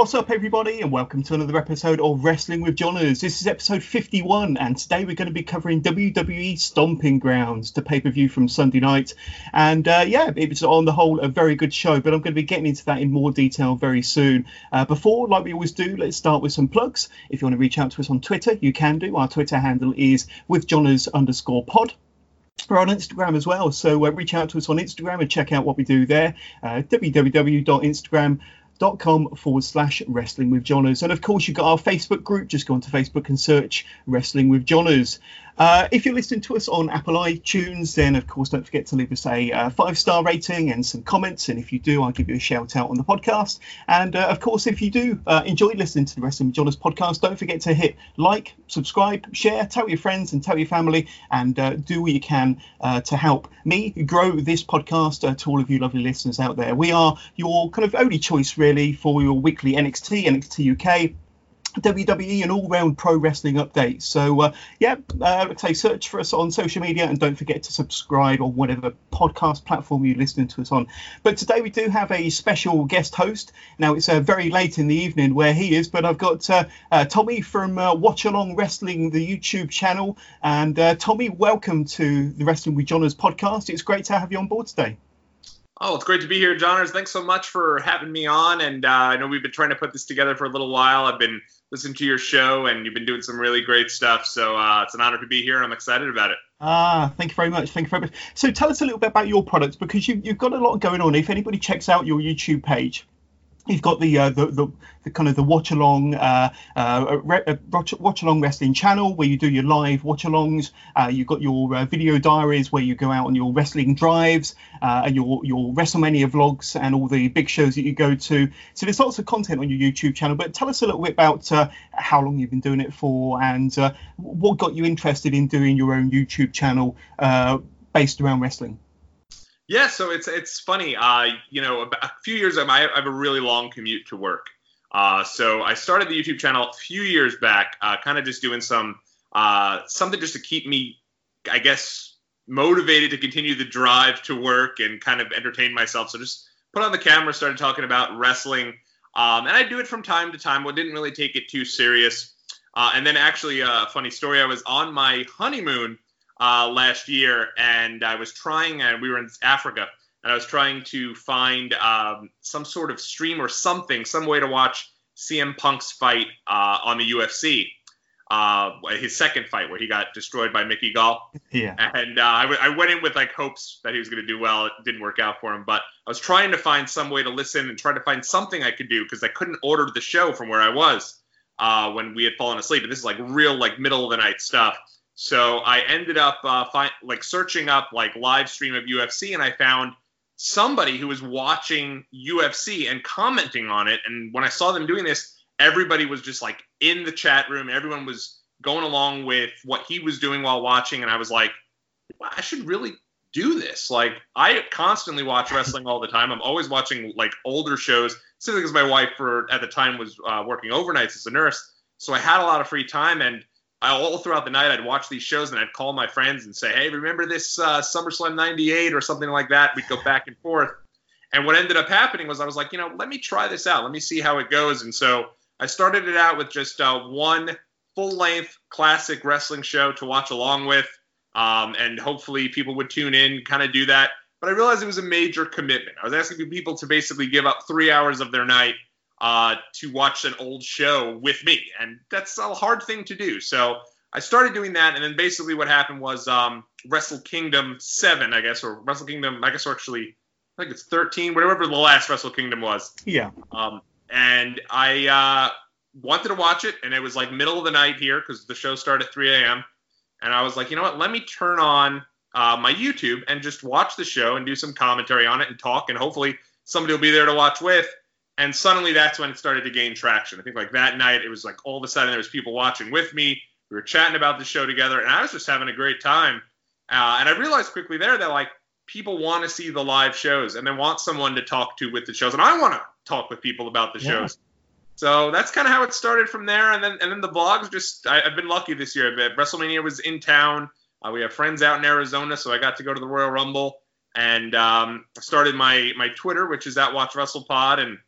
what's up, everybody, and welcome to another episode of Wrestling with Johners. This is episode 51, and today we're going to be covering WWE Stomping Grounds, the pay per view from Sunday night. And uh, yeah, it was on the whole a very good show, but I'm going to be getting into that in more detail very soon. Uh, before, like we always do, let's start with some plugs. If you want to reach out to us on Twitter, you can do. Our Twitter handle is with Johners underscore pod. We're on Instagram as well, so uh, reach out to us on Instagram and check out what we do there. Uh, www.instagram.com dot com forward slash wrestling with johners and of course you've got our facebook group. Just go onto facebook and search wrestling with johners uh, if you're listening to us on Apple iTunes, then of course don't forget to leave us a uh, five star rating and some comments. And if you do, I'll give you a shout out on the podcast. And uh, of course, if you do uh, enjoy listening to the Wrestling with Johners podcast, don't forget to hit like, subscribe, share, tell your friends, and tell your family, and uh, do what you can uh, to help me grow this podcast to all of you lovely listeners out there. We are your kind of only choice, really, for your weekly NXT, NXT UK WWE and all round pro wrestling updates. So, uh, yeah, uh, like I say, search for us on social media and don't forget to subscribe on whatever podcast platform you're listening to us on. But today we do have a special guest host. Now, it's uh, very late in the evening where he is, but I've got uh, uh, Tommy from uh, Watchalong Wrestling, the YouTube channel. And Tommy, welcome to the Wrestling with Johners podcast. It's great to have you on board today. Oh, it's great to be here, Johners. Thanks so much for having me on. And I know we've been trying to put this together for a little while. I've been listened to your show, and you've been doing some really great stuff. So uh, it's an honor to be here, and I'm excited about it. Ah, thank you very much. Thank you very much. So tell us a little bit about your products because you, you've got a lot going on. If anybody checks out your YouTube page, You've got the, uh, the, the the kind of the watch along uh, uh, re- watch along wrestling channel where you do your live watch alongs. Uh, you've got your uh, video diaries where you go out on your wrestling drives uh, and your your WrestleMania vlogs and all the big shows that you go to. So there's lots of content on your YouTube channel. But tell us a little bit about how long you've been doing it for and what got you interested in doing your own YouTube channel based around wrestling. Yeah, so it's it's funny. Uh, you know, a few years ago, I have a really long commute to work. Uh, so I started the YouTube channel a few years back, uh, kind of just doing some uh, something just to keep me, I guess, motivated to continue the drive to work and kind of entertain myself. So just put on the camera, started talking about wrestling, um, and I do it from time to time. Well, didn't really take it too serious. Uh, and then actually, a funny story. I was on my honeymoon uh, last year, and I was trying, and we were in Africa, and I was trying to find um, some sort of stream or something, some way to watch CM Punk's fight uh, on the UFC. Uh, his second fight where he got destroyed by Mickey Gall. Yeah. And uh, I, w- I went in with like hopes that he was going to do well. It didn't work out for him, but I was trying to find some way to listen and try to find something I could do because I couldn't order the show from where I was uh, when we had fallen asleep. And this is like real like middle of the night stuff. So I ended up uh, like searching up like live stream of UFC, and I found somebody who was watching UFC and commenting on it. And when I saw them doing this, everybody was just like in the chat room. Everyone was going along with what he was doing while watching, and I was like, wow, I should really do this. Like I constantly watch wrestling all the time. I'm always watching like older shows, simply because my wife for at the time was uh, working overnights as a nurse, so I had a lot of free time and all throughout the night, I'd watch these shows and I'd call my friends and say, "Hey, remember this uh, SummerSlam '98 or something like that?" We'd go back and forth. And what ended up happening was I was like, you know, let me try this out. Let me see how it goes. And so I started it out with just uh, one full-length classic wrestling show to watch along with, um, and hopefully people would tune in, kind of do that. But I realized it was a major commitment. I was asking people to basically give up three hours of their night uh, to watch an old show with me, and that's a hard thing to do. So I started doing that, and then basically what happened was um, Wrestle Kingdom seven, I guess, or Wrestle Kingdom, I guess, actually, I think it's thirteen, whatever the last Wrestle Kingdom was. Yeah. Um, and I uh, wanted to watch it, and it was like middle of the night here because the show started at 3 a.m. And I was like, you know what? Let me turn on uh, my YouTube and just watch the show and do some commentary on it and talk, and hopefully somebody will be there to watch with. And suddenly that's when it started to gain traction. I think like that night, it was like all of a sudden there was people watching with me. We were chatting about the show together, and I was just having a great time. Uh, and I realized quickly there that like people want to see the live shows and they want someone to talk to with the shows, and I want to talk with people about the yeah. shows. So that's kind of how it started from there, and then and then the vlogs. Just I, have been lucky this year. That WrestleMania was in town. Uh, we have friends out in Arizona, so I got to go to the Royal Rumble and um, started my my Twitter, which is at Watch Wrestle Pod, and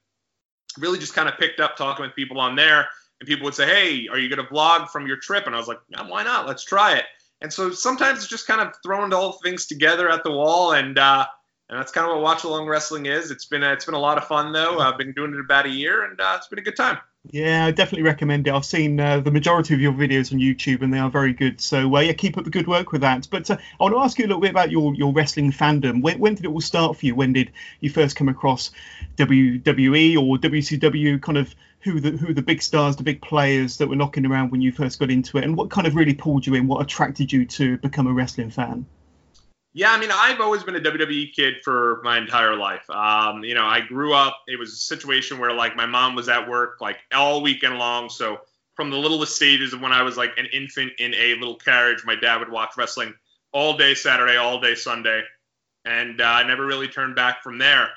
really just kind of picked up talking with people on there. And people would say, Hey, are you going to vlog from your trip? And I was like, yeah, Why not? Let's try it. And so sometimes it's just kind of throwing all things together at the wall. And, uh, and that's kind of what watch along wrestling is. It's been a, it's been a lot of fun though. I've been doing it about a year, and uh, it's been a good time. Yeah, I definitely recommend it. I've seen uh, the majority of your videos on YouTube, and they are very good. So uh, yeah, keep up the good work with that. But uh, I want to ask you a little bit about your, your wrestling fandom. When, when did it all start for you? When did you first come across WWE or WCW? Kind of who the who the big stars, the big players that were knocking around when you first got into it, and what kind of really pulled you in? What attracted you to become a wrestling fan? Yeah, I mean, I've always been a WWE kid for my entire life. Um, you know, I grew up. It was a situation where like my mom was at work like all weekend long. So from the littlest stages of when I was like an infant in a little carriage, my dad would watch wrestling all day Saturday, all day Sunday, and uh, I never really turned back from there.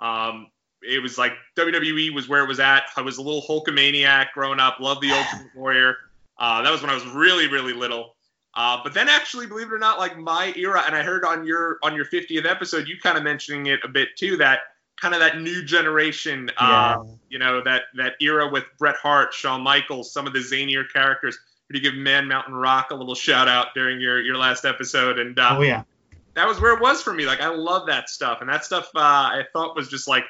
Um, it was like WWE was where it was at. I was a little Hulkamaniac growing up. Loved the Ultimate Warrior. Uh, that was when I was really, really little. Uh, but then actually, believe it or not, like my era, and I heard on your on your 50th episode, you kind of mentioning it a bit too, that kind of that new generation, uh, yeah. you know, that that era with Bret Hart, Shawn Michaels, some of the zanier characters. Could you give Man Mountain Rock a little shout out during your your last episode? And uh, oh yeah, that was where it was for me. Like I love that stuff, and that stuff uh, I thought was just like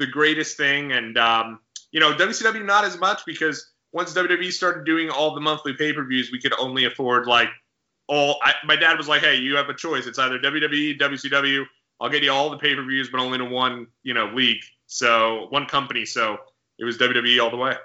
the greatest thing. And um, you know, WCW not as much because once WWE started doing all the monthly pay per views, we could only afford like all. I, my dad was like, "Hey, you have a choice. It's either WWE, WCW. I'll get you all the pay per views, but only to one, you know, league. So one company. So it was WWE all the way."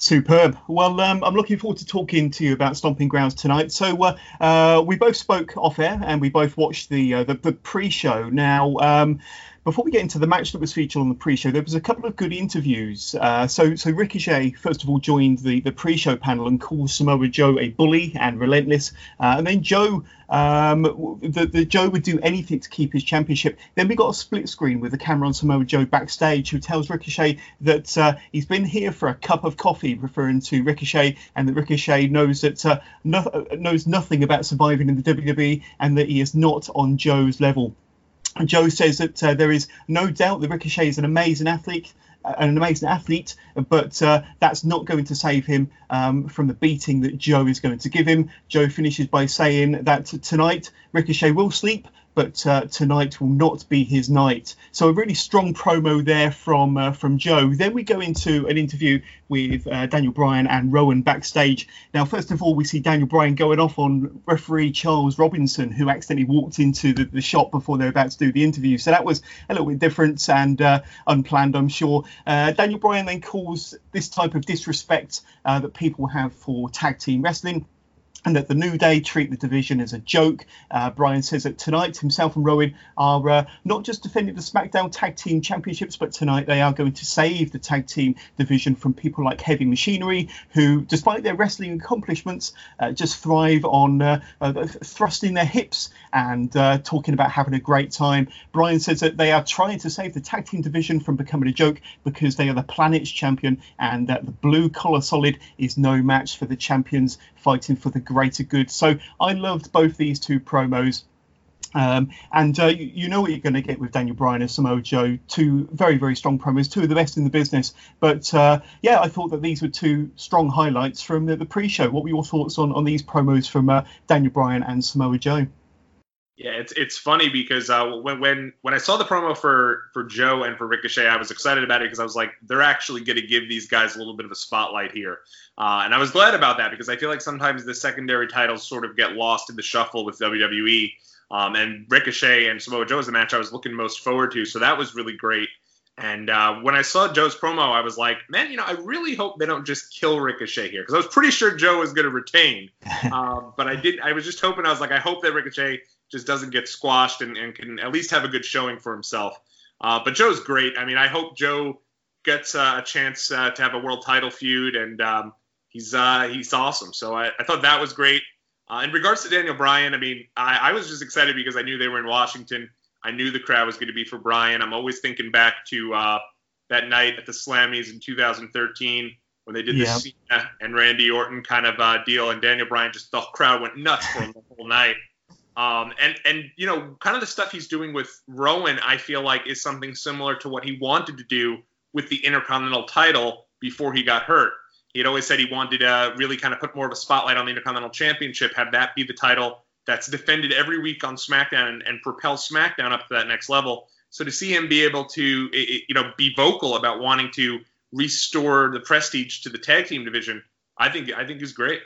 Superb. Well, um, I'm looking forward to talking to you about Stomping Grounds tonight. So uh, uh, we both spoke off air and we both watched the uh, the, the, pre-show. Now, um, before we get into the match that was featured on the pre-show, there was a couple of good interviews. Uh, so, so Ricochet first of all joined the the pre-show panel and called Samoa Joe a bully and relentless, uh, and then Joe, um, the, the Joe would do anything to keep his championship. Then we got a split screen with the camera on Samoa Joe backstage, who tells Ricochet that uh, he's been here for a cup of coffee, referring to Ricochet, and that Ricochet knows that uh, no, knows nothing about surviving in the WWE, and that he is not on Joe's level. Joe says that uh, there is no doubt that Ricochet is an amazing athlete, uh, an amazing athlete, but uh, that's not going to save him um, from the beating that Joe is going to give him. Joe finishes by saying that tonight Ricochet will sleep, but uh, tonight will not be his night. So a really strong promo there from uh, from Joe. Then we go into an interview with uh, Daniel Bryan and Rowan backstage. Now, first of all, we see Daniel Bryan going off on referee Charles Robinson, who accidentally walked into the, the shop before they were about to do the interview. So that was a little bit different and uh, unplanned, I'm sure. Uh, Daniel Bryan then calls this type of disrespect uh, that people have for tag team wrestling and that the New Day treat the division as a joke. Uh, Bryan says that tonight himself and Rowan are uh, not just defending the SmackDown Tag Team Championships, but tonight they are going to save the tag team division from people like Heavy Machinery, who, despite their wrestling accomplishments, uh, just thrive on uh, uh, thrusting their hips and uh, talking about having a great time. Bryan says that they are trying to save the tag team division from becoming a joke because they are the planet's champion and that the blue collar solid is no match for the champions fighting for the greater good. So I loved both these two promos. Um, and uh, you, you, know what you're going to get with Daniel Bryan and Samoa Joe. Two very, very strong promos, two of the best in the business. But uh, yeah, I thought that these were two strong highlights from the, the pre show. What were your thoughts on, on these promos from uh, Daniel Bryan and Samoa Joe? Yeah, it's it's funny because uh, when when when I saw the promo for for Joe and for Ricochet, I was excited about it because I was like, they're actually going to give these guys a little bit of a spotlight here, uh, and I was glad about that because I feel like sometimes the secondary titles sort of get lost in the shuffle with WWE. Um, and Ricochet and Samoa Joe is the match I was looking most forward to, so that was really great. And uh, when I saw Joe's promo, I was like, man, you know, I really hope they don't just kill Ricochet here because I was pretty sure Joe was going to retain. um, but I did. I was just hoping. I was like, I hope that Ricochet just doesn't get squashed and, and can at least have a good showing for himself. Uh, but Joe's great. I mean, I hope Joe gets uh, a chance uh, to have a world title feud, and um, he's uh, he's awesome. So I, I, thought that was great. Uh, in regards to Daniel Bryan, I mean, I, I was just excited because I knew they were in Washington. I knew the crowd was going to be for Bryan. I'm always thinking back to uh, that night at the Slammys in 2013 when they did the Cena and Randy Orton kind of uh, deal, and Daniel Bryan just the crowd went nuts for him the whole night. Um, and and you know, kind of the stuff he's doing with Rowan, I feel like is something similar to what he wanted to do with the Intercontinental title before he got hurt. He had always said he wanted to really kind of put more of a spotlight on the Intercontinental Championship, have that be the title that's defended every week on SmackDown and, and propel SmackDown up to that next level. So to see him be able to, you know, be vocal about wanting to restore the prestige to the tag team division, I think I think is great.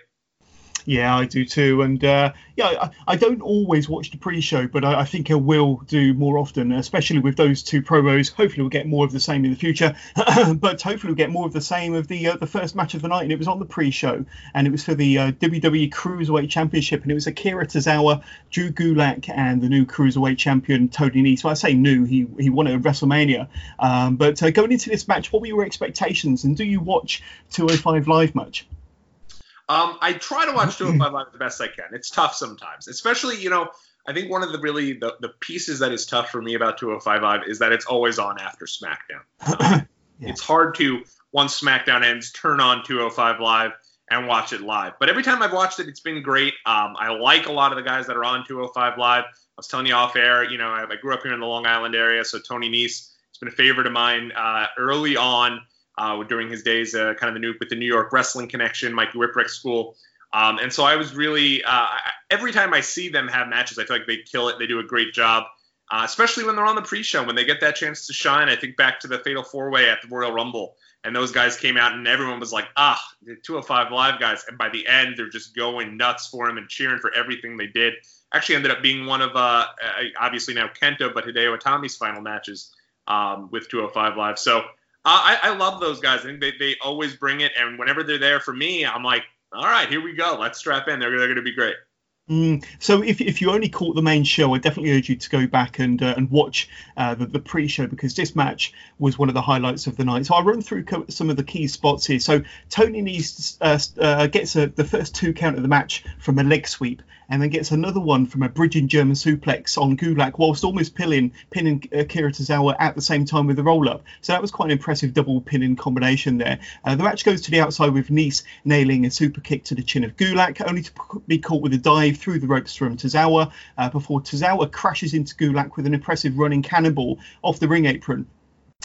Yeah, I do too. And uh, yeah, I, I, don't always watch the pre-show, but I, I, think I will do more often, especially with those two promos. Hopefully, we'll get more of the same in the future. but hopefully, we'll get more of the same of the uh, the first match of the night, and it was on the pre-show, and it was for the uh, WWE Cruiserweight Championship, and it was Akira Tozawa, Drew Gulak, and the new Cruiserweight Champion Tony Nese. Well, I say new; he he won at WrestleMania. Um, but uh, going into this match, what were your expectations, and do you watch 205 Live much? Um, I try to watch 205 Live the best I can. It's tough sometimes, especially you know. I think one of the really the, the pieces that is tough for me about 205 Live is that it's always on after SmackDown. yeah. It's hard to once SmackDown ends turn on 205 Live and watch it live. But every time I've watched it, it's been great. Um, I like a lot of the guys that are on 205 Live. I was telling you off air, you know, I, I grew up here in the Long Island area, so Tony Nese has been a favorite of mine uh, early on uh, during his days, uh, kind of the new with the New York Wrestling Connection, Mikey Whipwreck School. Um, and so I was really uh, every time I see them have matches, I feel like they kill it. They do a great job, uh, especially when they're on the pre-show when they get that chance to shine. I think back to the Fatal Four Way at the Royal Rumble, and those guys came out and everyone was like, ah, the 205 Live guys. And by the end, they're just going nuts for him and cheering for everything they did. Actually, ended up being one of uh, uh obviously now KENTA, but Hideo Itami's final matches um, with 205 Live. So I, I love those guys. I think they, they always bring it, and whenever they're there for me, I'm like, all right, here we go. Let's strap in. They're, they're going to be great. Mm, so if, if you only caught the main show, I definitely urge you to go back and uh, and watch uh, the, the pre-show because this match was one of the highlights of the night. So I'll run through some of the key spots here. So Tony Nese uh, uh, gets a, the first two count of the match from a leg sweep and then gets another one from a bridging German suplex on Gulak whilst almost pinning, pinning Akira Tozawa at the same time with the roll up. So that was quite an impressive double pinning combination there. Uh, the match goes to the outside with Nese nailing a super kick to the chin of Gulak, only to be caught with a dive through the ropes from Tozawa uh, before Tozawa crashes into Gulak with an impressive running cannonball off the ring apron.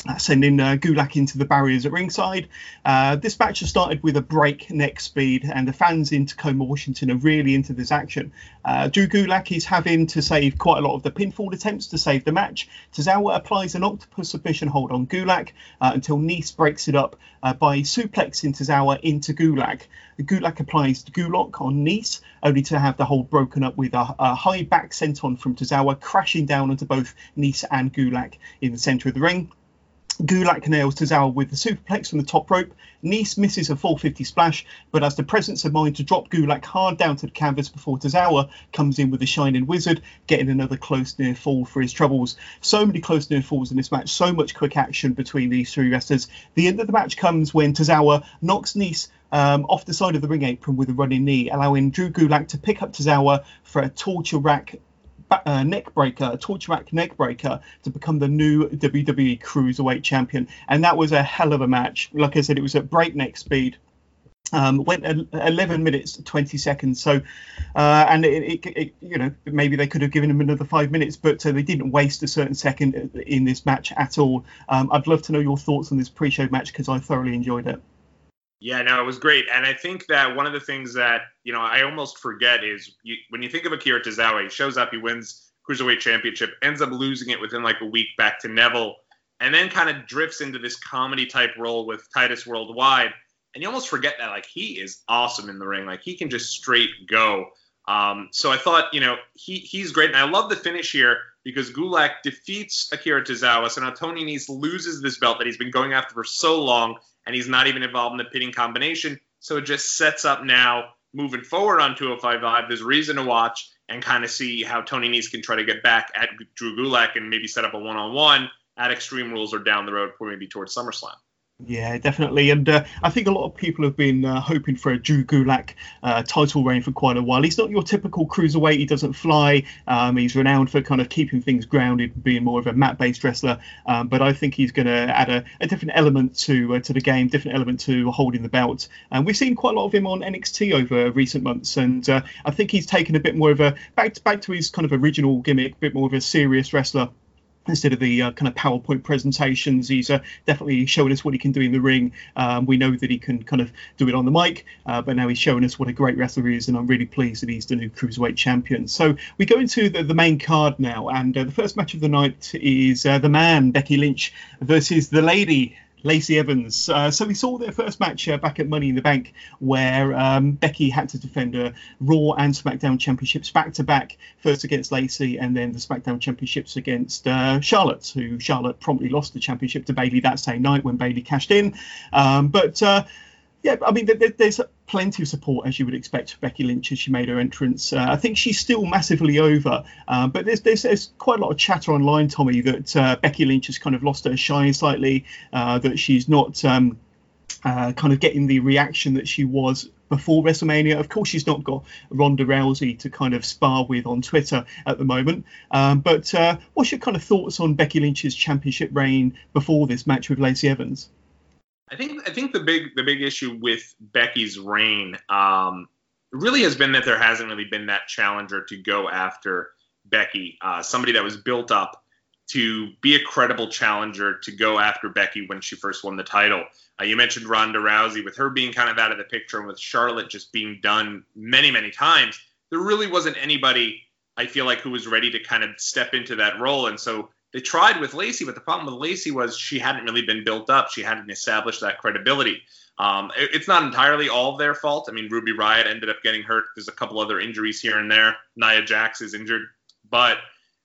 Uh, sending uh, Gulak into the barriers at ringside. Uh, this match has started with a breakneck speed, and the fans in Tacoma, Washington, are really into this action. Uh, Drew Gulak is having to save quite a lot of the pinfall attempts to save the match. Tozawa applies an octopus submission hold on Gulock uh, until Nese breaks it up uh, by suplexing Tozawa into Gulak. Gulak applies Gulak on Nese, only to have the hold broken up with a, a high back senton from Tozawa, crashing down onto both Nese and Gulak in the centre of the ring. Gulak nails Tozawa with the superplex from the top rope. Nese misses a 450 splash, but has the presence of mind to drop Gulak hard down to the canvas before Tozawa comes in with the Shining Wizard, getting another close near fall for his troubles. So many close near falls in this match, so much quick action between these three wrestlers. The end of the match comes when Tozawa knocks Nese um, off the side of the ring apron with a running knee, allowing Drew Gulak to pick up Tozawa for a torture rack uh, neck breaker, torture rack neck to become the new WWE Cruiserweight Champion. And that was a hell of a match. Like I said, it was at breakneck speed. Um, went 11 minutes 20 seconds so uh, and it, it, it, you know maybe they could have given him another five minutes but uh, they didn't waste a certain second in this match at all um, i'd love to know your thoughts on this pre-show match because i thoroughly enjoyed it yeah, no, it was great, and I think that one of the things that you know I almost forget is you, when you think of Akira Tozawa, he shows up, he wins cruiserweight championship, ends up losing it within like a week back to Neville, and then kind of drifts into this comedy type role with Titus Worldwide, and you almost forget that like he is awesome in the ring, like he can just straight go. Um, so I thought, you know, he he's great, and I love the finish here because Gulak defeats Akira Tozawa. So now Tony Nese loses this belt that he's been going after for so long, and he's not even involved in the pitting combination. So it just sets up now moving forward on 205 Live. There's reason to watch and kind of see how Tony Nese can try to get back at Drew Gulak and maybe set up a one-on-one at Extreme Rules or down the road, or maybe towards SummerSlam. Yeah, definitely, and uh, I think a lot of people have been uh, hoping for a Drew Gulak uh, title reign for quite a while. He's not your typical cruiserweight; he doesn't fly. Um, he's renowned for kind of keeping things grounded, being more of a mat-based wrestler. Um, but I think he's going to add a, a, different element to uh, to the game, different element to holding the belt. And we've seen quite a lot of him on NXT over recent months, and uh, I think he's taken a bit more of a back to, back to his kind of original gimmick, a bit more of a serious wrestler instead of the uh, kind of PowerPoint presentations. He's uh, definitely showing us what he can do in the ring. Um, we know that he can kind of do it on the mic, uh, but now he's showing us what a great wrestler he is, and I'm really pleased that he's the new cruiserweight champion. So we go into the, the main card now, and uh, the first match of the night is uh, the man Becky Lynch versus the lady Lacey Evans. Uh, so we saw their first match uh, back at Money in the Bank, where um, Becky had to defend her Raw and SmackDown championships back to back, first against Lacey and then the SmackDown championships against uh, Charlotte, who Charlotte promptly lost the championship to Bayley that same night when Bayley cashed in. Um, but uh, yeah, I mean, there, there's plenty of support as you would expect for Becky Lynch as she made her entrance. Uh, I think she's still massively over, uh, but there's, there's, there's quite a lot of chatter online, Tommy, that uh, Becky Lynch has kind of lost her shine slightly, uh, that she's not um, uh, kind of getting the reaction that she was before WrestleMania. Of course, she's not got Ronda Rousey to kind of spar with on Twitter at the moment. Um, but uh, what's your kind of thoughts on Becky Lynch's championship reign before this match with Lacey Evans? I think I think the big the big issue with Becky's reign um, really has been that there hasn't really been that challenger to go after Becky, uh, somebody that was built up to be a credible challenger to go after Becky when she first won the title. Uh, you mentioned Ronda Rousey, with her being kind of out of the picture and with Charlotte just being done many many times. There really wasn't anybody I feel like who was ready to kind of step into that role, and so they tried with Lacey, but the problem with Lacey was she hadn't really been built up. She hadn't established that credibility. Um, it, it's not entirely all their fault. I mean, Ruby Riott ended up getting hurt. There's a couple other injuries here and there. Nia Jax is injured. But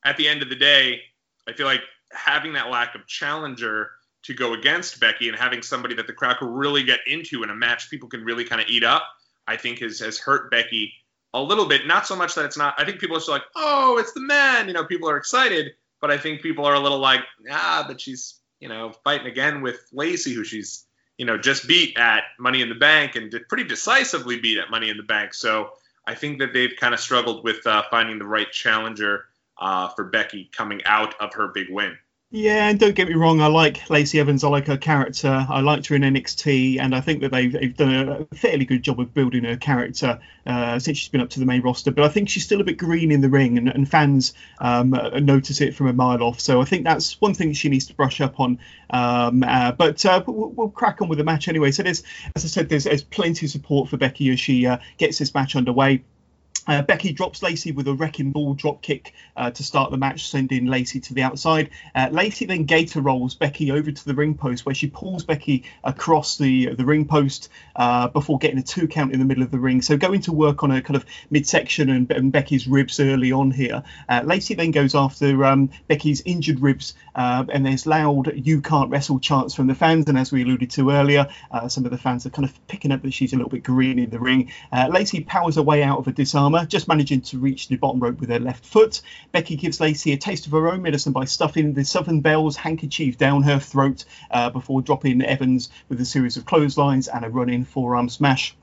at the end of the day, I feel like having that lack of challenger to go against Becky and having somebody that the crowd can really get into in a match people can really kind of eat up, I think has, has hurt Becky a little bit. Not so much that it's not, I think people are still like, oh, it's the man. You know, people are excited but I think people are a little like, ah, but she's, you know, fighting again with Lacey, who she's, you know, just beat at Money in the Bank and did pretty decisively beat at Money in the Bank. So I think that they've kind of struggled with uh, finding the right challenger uh, for Becky coming out of her big win. Yeah, and don't get me wrong, I like Lacey Evans. I like her character. I liked her in NXT, and I think that they've, they've done a fairly good job of building her character uh, since she's been up to the main roster. But I think she's still a bit green in the ring, and, and fans um, notice it from a mile off. So I think that's one thing she needs to brush up on. Um, uh, but uh, we'll, we'll, crack on with the match anyway. So there's, as I said, there's, there's plenty of support for Becky as she uh, gets this match underway. Uh, Becky drops Lacey with a wrecking ball drop kick uh, to start the match, sending Lacey to the outside. Uh, Lacey then gator rolls Becky over to the ring post, where she pulls Becky across the the ring post uh, before getting a two count in the middle of the ring. So going to work on a kind of midsection and, and Becky's ribs early on here. Uh, Lacey then goes after um, Becky's injured ribs, uh, and there's loud "You can't wrestle" chants from the fans. And as we alluded to earlier, some of the fans are kind of picking up that she's a little bit green in the ring. Lacey powers her way out of a disarm just managing to reach the bottom rope with her left foot. Becky gives Lacey a taste of her own medicine by stuffing the Southern Belle's handkerchief down her throat uh, before dropping Evans with a series of clotheslines and a running forearm smash.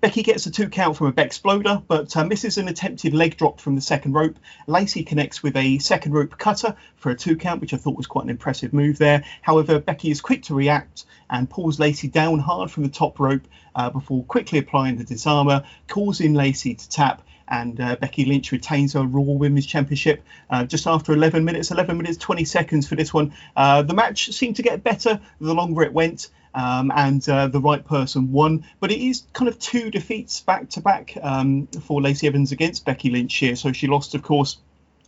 Becky gets a two count from a Bexploder, but uh, misses an attempted leg drop from the second rope. Lacey connects with a second rope cutter for a two count, which I thought was quite an impressive move there. However, Becky is quick to react and pulls Lacey down hard from the top rope uh, before quickly applying the disarmer, causing Lacey to tap and uh, Becky Lynch retains her Raw Women's Championship uh, just after 11 minutes, 11 minutes 20 seconds for this one. Uh, the match seemed to get better the longer it went. Um, and uh, the right person won. But it is kind of two defeats back to back um, for Lacey Evans against Becky Lynch here. So she lost, of course,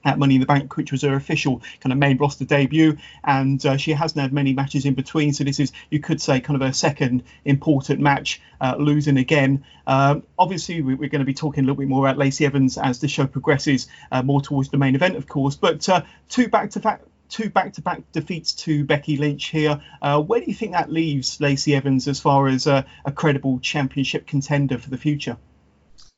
at Money in the Bank, which was her official kind of main roster debut, and uh, she hasn't had many matches in between. So this is, you could say, kind of her second important match, uh, losing again. Um, obviously, we, are going to be talking a little bit more about Lacey Evans as the show progresses uh, more towards the main event, of course. But uh, two back-to-back. Two back-to-back defeats to Becky Lynch here. Uh, where do you think that leaves Lacey Evans as far as a credible championship contender for the future?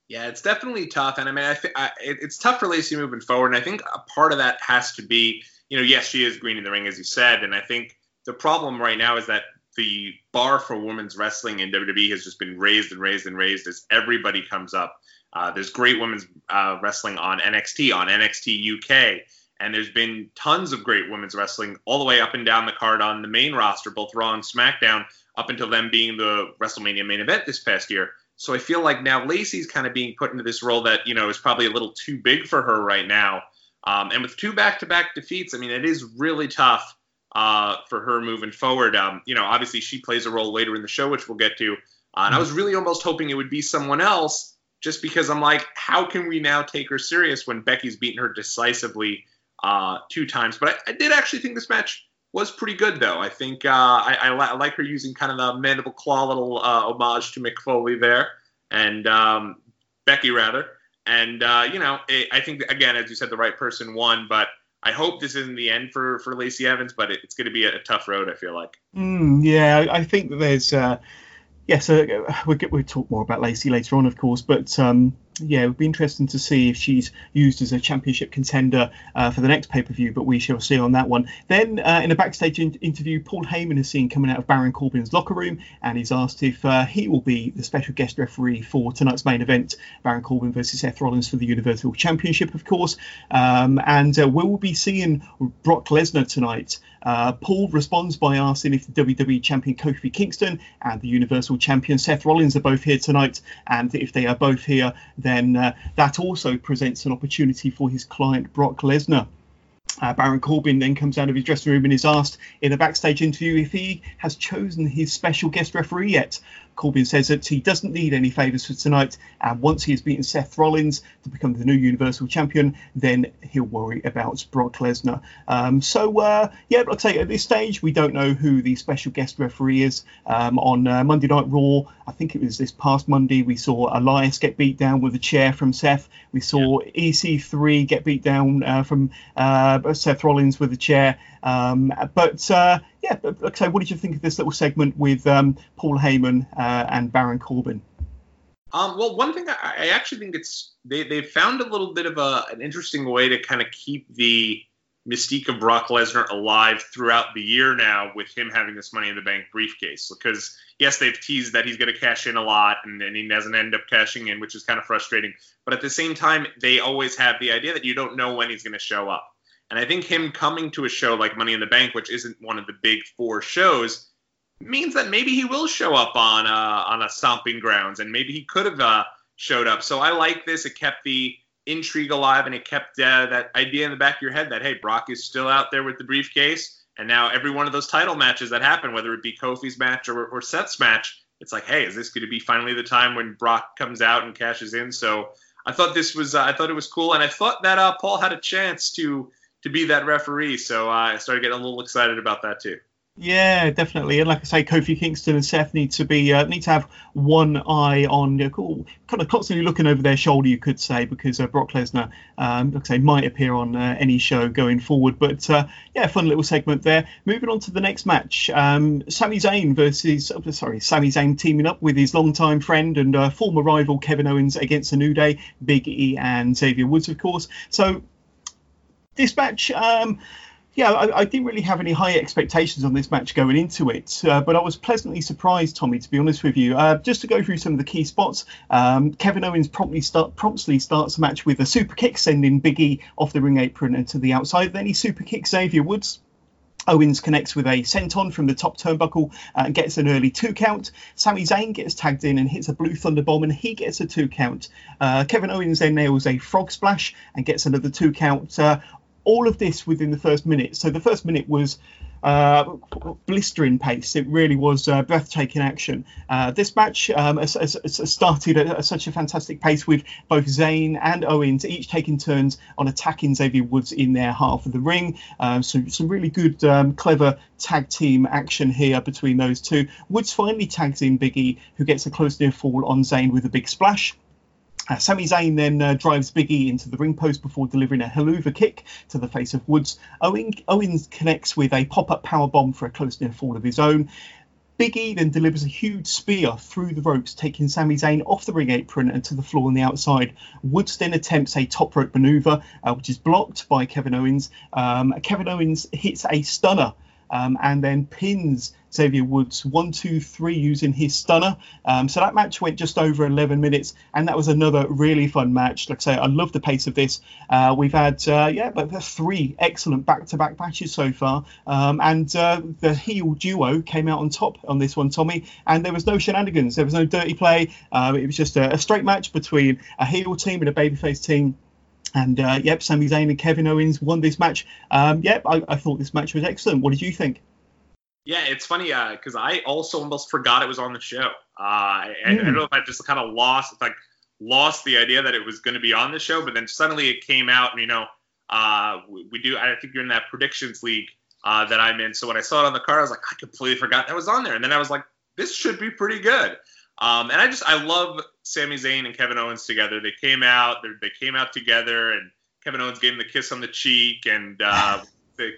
Yeah, it's definitely tough, and I mean, I think it's tough for Lacey moving forward, and I think a part of that has to be, you know, yes, she is green in the ring, as you said, and I think the problem right now is that the bar for women's wrestling in WWE has just been raised and raised and raised as everybody comes up. Uh, there's great women's uh, wrestling on NXT, on NXT UK, and there's been tons of great women's wrestling all the way up and down the card on the main roster, both Raw and SmackDown, up until them being the WrestleMania main event this past year. So I feel like now Lacey's kind of being put into this role that you know is probably a little too big for her right now. Um, and with two back-to-back defeats, I mean, it is really tough uh, for her moving forward. Um, you know, obviously she plays a role later in the show, which we'll get to. Uh, and I was really almost hoping it would be someone else, just because I'm like, how can we now take her serious when Becky's beaten her decisively uh, two times? But I, I, did actually think this match was pretty good, though. I think uh, I, I, I, like her using kind of the mandible claw little uh, homage to Mick Foley there, and um, Becky rather. And uh, you know, it, I think again, as you said, the right person won, but I hope this isn't the end for for Lacey Evans, but it, it's going to be a, a, tough road. I feel like. Mm, yeah, I think that there's. Uh, yes, uh, we'll, we'll talk more about Lacey later on, of course, but um, yeah, it would be interesting to see if she's used as a championship contender uh, for the next pay per view, but we shall see on that one. Then, uh, in a backstage in- interview, Paul Heyman is seen coming out of Baron Corbin's locker room and he's asked if uh, he will be the special guest referee for tonight's main event Baron Corbin versus Seth Rollins for the Universal Championship, of course. Um, and uh, we will be seeing Brock Lesnar tonight. Uh, Paul responds by asking if the WWE Champion Kofi Kingston and the Universal Champion Seth Rollins are both here tonight, and if they are both here, then uh, that also presents an opportunity for his client Brock Lesnar. Uh, Baron Corbin then comes out of his dressing room and is asked in a backstage interview if he has chosen his special guest referee yet. Corbin says that he doesn't need any favours for tonight, and once he has beaten Seth Rollins to become the new Universal Champion, then he'll worry about Brock Lesnar. Um, so, uh, yeah, I'd say at this stage, we don't know who the special guest referee is. Um, on uh, Monday Night Raw, I think it was this past Monday, we saw Elias get beat down with a chair from Seth. We saw yeah. EC3 get beat down uh, from uh, Seth Rollins with a chair. Um, but uh, yeah, like say, what did you think of this little segment with um, Paul Heyman uh, and Baron Corbin? Um, well, one thing I, I, actually think it's they they found a little bit of a, an interesting way to kind of keep the mystique of Brock Lesnar alive throughout the year now with him having this Money in the Bank briefcase. Because yes, they've teased that he's going to cash in a lot and then he doesn't end up cashing in, which is kind of frustrating. But at the same time, they always have the idea that you don't know when he's going to show up. And I think him coming to a show like Money in the Bank, which isn't one of the big four shows, means that maybe he will show up on uh, on a stomping grounds, and maybe he could have uh, showed up. So I like this. It kept the intrigue alive, and it kept uh, that idea in the back of your head that hey, Brock is still out there with the briefcase, and now every one of those title matches that happen, whether it be Kofi's match or, or Seth's match, it's like hey, is this going to be finally the time when Brock comes out and cashes in? So I thought this was uh, I thought it was cool, and I thought that uh, Paul had a chance to to be that referee. So I started getting a little excited about that too. Yeah, definitely. And like I say, Kofi Kingston and Seth need to be uh, need to have one eye on you know, kind of constantly looking over their shoulder, you could say, because uh, Brock Lesnar, um, like I say, might appear on uh, any show going forward. But uh, yeah, fun little segment there. Moving on to the next match, um, Sami Zayn versus oh, sorry, Sami Zayn teaming up with his longtime friend and uh, former rival Kevin Owens against the New Day, Big E and Xavier Woods, of course. So this match. Um, yeah, I, I, didn't really have any high expectations on this match going into it, uh, but I was pleasantly surprised, Tommy, to be honest with you. Uh, just to go through some of the key spots, um, Kevin Owens promptly start promptly starts the match with a super kick, sending Biggie off the ring apron and to the outside. Then he super kicks Xavier Woods. Owens connects with a senton from the top turnbuckle uh, and gets an early two count. Sami Zayn gets tagged in and hits a blue thunder bomb and he gets a two count. Uh, Kevin Owens then nails a frog splash and gets another two count. Uh, all of this within the first minute. So the first minute was uh, blistering pace. It really was uh, breathtaking action. Uh, this match um, has, has started at, such a fantastic pace with both Zayn and Owens each taking turns on attacking Xavier Woods in their half of the ring. Um, so some really good, um, clever tag team action here between those two. Woods finally tags in Biggie, who gets a close near fall on Zayn with a big splash. Uh, Sami Zayn then uh, drives Biggie into the ring post before delivering a Helluva kick to the face of Woods. Owen, Owens connects with a pop-up power bomb for a close near fall of his own. Biggie then delivers a huge spear through the ropes, taking Sami Zayn off the ring apron and to the floor on the outside. Woods then attempts a top rope maneuver, uh, which is blocked by Kevin Owens. Um, Kevin Owens hits a stunner um, and then pins Xavier Woods one, two, three using his stunner. Um, so that match went just over 11 minutes, and that was another really fun match. Like I say, I love the pace of this. Uh, we've had uh, yeah, but three excellent back-to-back matches so far, um, and uh, the heel duo came out on top on this one, Tommy. And there was no shenanigans, there was no dirty play. Um, it was just a, a straight match between a heel team and a babyface team And uh, yep, Sami Zayn and Kevin Owens won this match. Um, yep, I, I, thought this match was excellent. What did you think? Yeah, it's funny because uh, I also almost forgot it was on the show. Uh, I, mm. I, don't know if I just kind of lost, like lost the idea that it was going to be on the show, but then suddenly it came out, and you know, uh, we, we, do. I think you're in that predictions league uh, that I'm in. So when I saw it on the card, I was like, I completely forgot that was on there, and then I was like, this should be pretty good. Um, and I just I love Sami Zayn and Kevin Owens together. They came out, they came out together, and Kevin Owens gave him the kiss on the cheek, and uh, they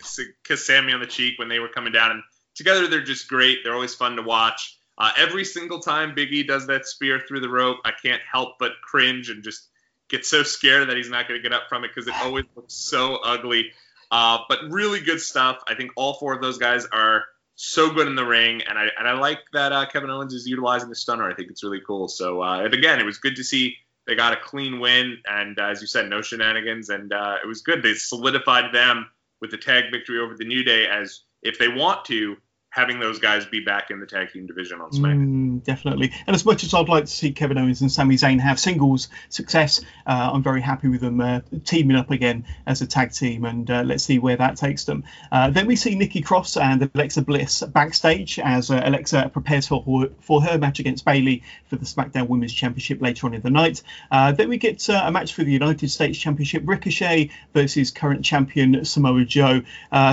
kissed Sami on the cheek when they were coming down. And together they're just great. They're always fun to watch. Uh, every single time Biggie does that spear through the rope, I can't help but cringe and just get so scared that he's not going to get up from it because it always looks so ugly. Uh, but really good stuff. I think all four of those guys are so good in the ring, and I and I like that uh, Kevin Owens is utilizing the stunner. I think it's really cool. So uh, and again, it was good to see they got a clean win, and uh, as you said, no shenanigans, and uh, it was good. They solidified them with the tag victory over the New Day as if they want to, having those guys be back in the tag team division on SmackDown. Mm, definitely. And as much as I'd like to see Kevin Owens and Sami Zayn have singles success, uh, I'm very happy with them uh, teaming up again as a tag team, and uh, let's see where that takes them. Uh, then we see Nikki Cross and Alexa Bliss backstage as uh, Alexa prepares for, for her match against Bayley for the SmackDown Women's Championship later on in the night. Uh, then we get a match for the United States Championship, Ricochet versus current champion Samoa Joe.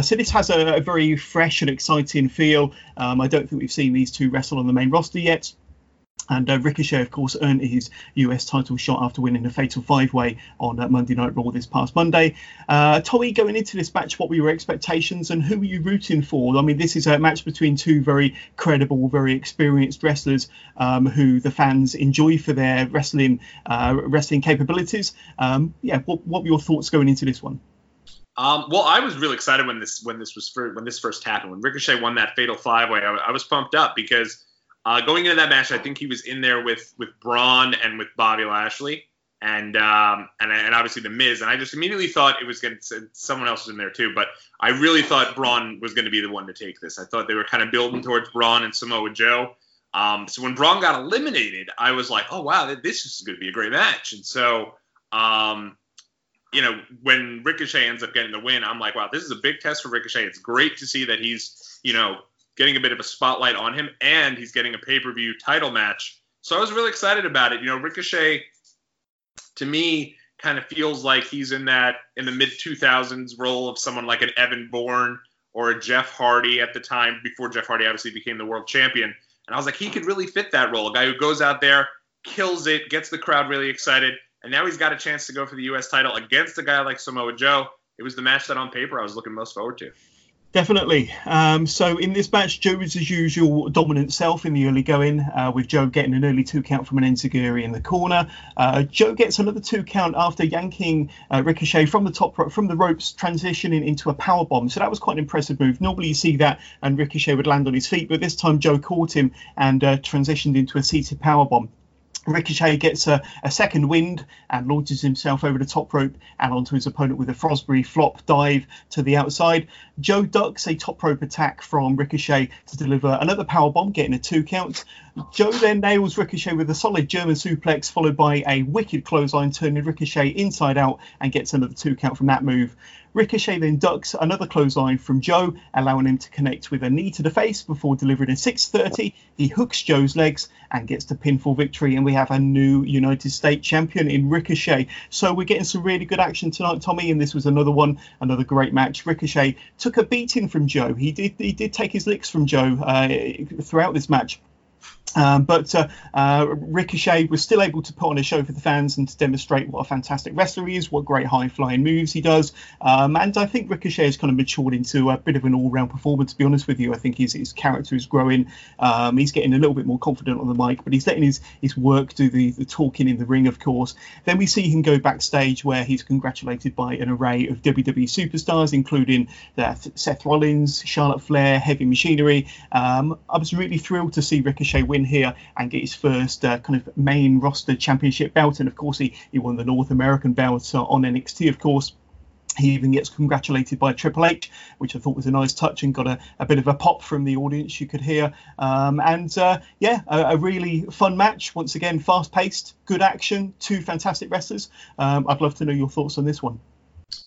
so this has a, a very fresh and exciting feel feel. Um, I don't think we've seen these two wrestle on the main roster yet. And uh, Ricochet, of course, earned his US title shot after winning the Fatal Five Way on uh, Monday Night Raw this past Monday. Uh, going into this match, what were your expectations and who were you rooting for? I mean, this is a match between two very credible, very experienced wrestlers um, who the fans enjoy for their wrestling uh, wrestling capabilities. Um, yeah, what, what were your thoughts going into this one? Um, well, I was really excited when this when this was for, when this first happened when Ricochet won that fatal five way. I, I, was pumped up because uh, going into that match, I think he was in there with with Braun and with Bobby Lashley and um, and and obviously the Miz, and I just immediately thought it was going to someone else was in there too, but I really thought Braun was going to be the one to take this. I thought they were kind of building towards Braun and Samoa Joe. Um, so when Braun got eliminated, I was like, oh wow, this is going to be a great match, and so. Um, you know, when Ricochet ends up getting the win, I'm like, wow, this is a big test for Ricochet. It's great to see that he's, you know, getting a bit of a spotlight on him and he's getting a pay per view title match. So I was really excited about it. You know, Ricochet, to me, kind of feels like he's in that in the mid 2000s role of someone like an Evan Bourne or a Jeff Hardy at the time before Jeff Hardy obviously became the world champion. And I was like, he could really fit that role. A guy who goes out there, kills it, gets the crowd really excited and now he's got a chance to go for the U.S. title against a guy like Samoa Joe. It was the match that on paper I was looking most forward to. Definitely. Um, so in this match, Joe is his usual dominant self in the early going, uh, with Joe getting an early two count from an enziguri in the corner. Uh, Joe gets another two count after yanking uh, Ricochet from the top from the ropes, transitioning into a power bomb. So that was quite an impressive move. Normally you see that and Ricochet would land on his feet, but this time Joe caught him and uh, transitioned into a seated power bomb. Ricochet gets a, a, second wind and launches himself over the top rope and onto his opponent with a Fosbury flop dive to the outside. Joe ducks a top rope attack from Ricochet to deliver another power bomb, getting a two count. Joe then nails Ricochet with a solid German suplex, followed by a wicked clothesline, turning Ricochet inside out and gets another two count from that move. Ricochet then ducks another clothesline from Joe, allowing him to connect with a knee to the face before delivering a 630. He hooks Joe's legs and gets the pinfall victory, and we have a new United States champion in Ricochet. So we're getting some really good action tonight, Tommy, and this was another one, another great match. Ricochet took a beating from Joe. He did he did take his licks from Joe uh, throughout this match. Um, but uh, uh, Ricochet was still able to put on a show for the fans and to demonstrate what a fantastic wrestler he is, what great high flying moves he does. Um, and I think Ricochet has kind of matured into a bit of an all round performer, to be honest with you. I think his, his character is growing. Um, he's getting a little bit more confident on the mic, but he's letting his, his work do the, the talking in the ring, of course. Then we see him go backstage where he's congratulated by an array of WWE superstars, including uh, Seth Rollins, Charlotte Flair, Heavy Machinery. Um, I was really thrilled to see Ricochet win win here and get his first uh, kind of main roster championship belt. And of course, he, he won the North American belt uh, on NXT, of course He even gets congratulated by Triple H, which I thought was a nice touch and got a, a bit of a pop from the audience you could hear. Um, and uh, yeah, a, a, really fun match. Once again, fast paced, good action, two fantastic wrestlers. Um, I'd love to know your thoughts on this one.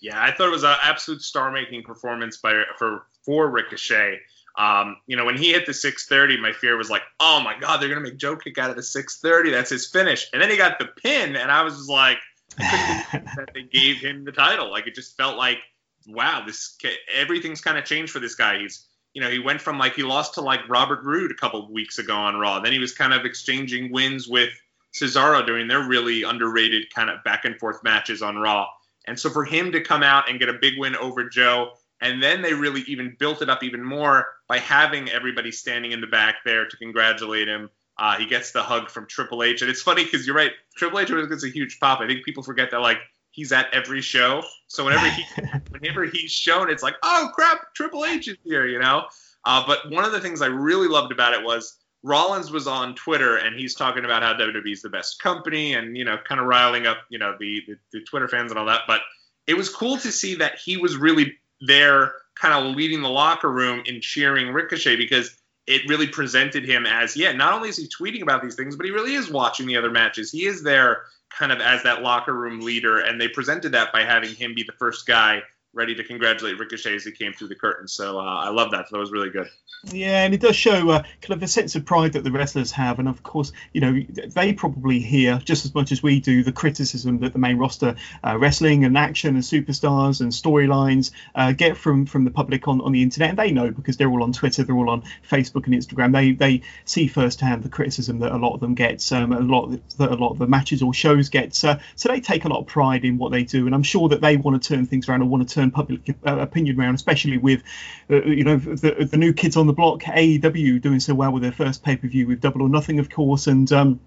Yeah, I thought it was an absolute star making performance by for for Ricochet. Um, you know, when he hit the 630, my fear was like, oh my God, they're going to make Joe kick out of the 630. That's his finish. And then he got the pin, and I was just like, that they gave him the title. Like it just felt like, wow, this everything's kind of changed for this guy. He's you know he went from like he lost to like Robert Roode a couple of weeks ago on Raw. Then he was kind of exchanging wins with Cesaro during their really underrated kind of back and forth matches on Raw. And so for him to come out and get a big win over Joe, and then they really even built it up even more by having everybody standing in the back there to congratulate him. Uh, he gets the hug from Triple H, and it's funny because you're right. Triple H gets a huge pop. I think people forget that like he's at every show, so whenever he whenever he's shown, it's like, oh crap, Triple H is here, you know. Uh, but one of the things I really loved about it was Rollins was on Twitter and he's talking about how WWE is the best company and you know kind of riling up you know the, the the Twitter fans and all that. But it was cool to see that he was really there, kind of leading the locker room in cheering Ricochet because it really presented him as yeah not only is he tweeting about these things but he really is watching the other matches. He is there kind of as that locker room leader and they presented that by having him be the first guy ready to congratulate Ricochet as he came through the curtain. So uh, I love that. That was really good. Yeah, and it does show uh, kind of a sense of pride that the wrestlers have, and of course, you know, they probably hear just as much as we do the criticism that the main roster, uh, wrestling and action and superstars and storylines uh, get from from the public on, on the internet. And they know because they're all on Twitter, they're all on Facebook and Instagram. They they see firsthand the criticism that a lot of them get, um, a lot that a lot of the matches or shows get. So they take a lot of pride in what they do, and I'm sure that they want to turn things around and want to turn turn public uh, opinion around, especially with uh, you know the, the new kids on the block, AEW doing so well with their first pay per view with Double or Nothing, of course, and um,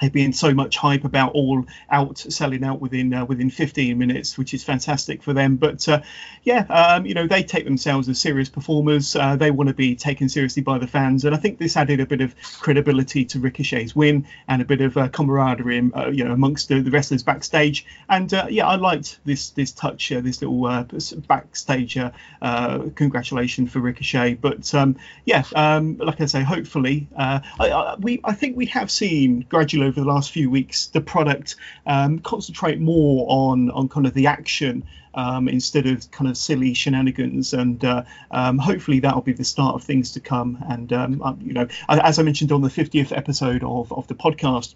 there being so much hype about all out selling out within uh, within 15 minutes, which is fantastic for them. But uh, yeah, um, you know they take themselves as serious performers. Uh, they want to be taken seriously by the fans, and I think this added a bit of credibility to Ricochet's win and a bit of uh, camaraderie, uh, you know, amongst the, the, wrestlers backstage. And uh, yeah, I liked this this touch, this little backstage congratulation for Ricochet. But um, yeah, um, like I say, hopefully, I, I, we I think we have seen gradually over the last few weeks the product um, concentrate more on on kind of the action um, instead of kind of silly shenanigans. And uh, um, hopefully that'll be the start of things to come. And um, uh, you know, as I mentioned on the 50th episode of of the podcast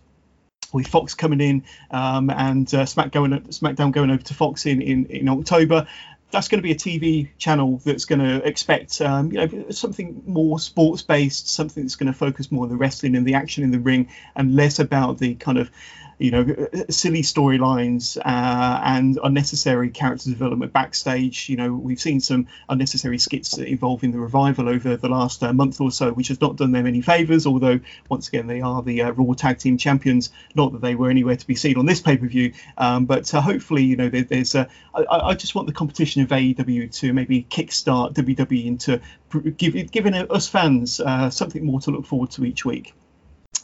with Fox coming in um, and uh, SmackDown, SmackDown going over to Fox in, in, in October that's going to be a TV channel that's going to expect um, you know something more sports based, something that's going to focus more on the wrestling and the action in the ring, and less about the kind of you know, silly storylines uh, and unnecessary character development backstage. You know, we've seen some unnecessary skits involving the revival over the last uh, month or so, which has not done them any favours. Although, once again, they are the uh, Raw Tag Team Champions. Not that they were anywhere to be seen on this pay per view, um, but uh, hopefully, you know, there, there's. I, I, just want the competition of AEW to maybe kickstart WWE into give, giving us fans uh, something more to look forward to each week.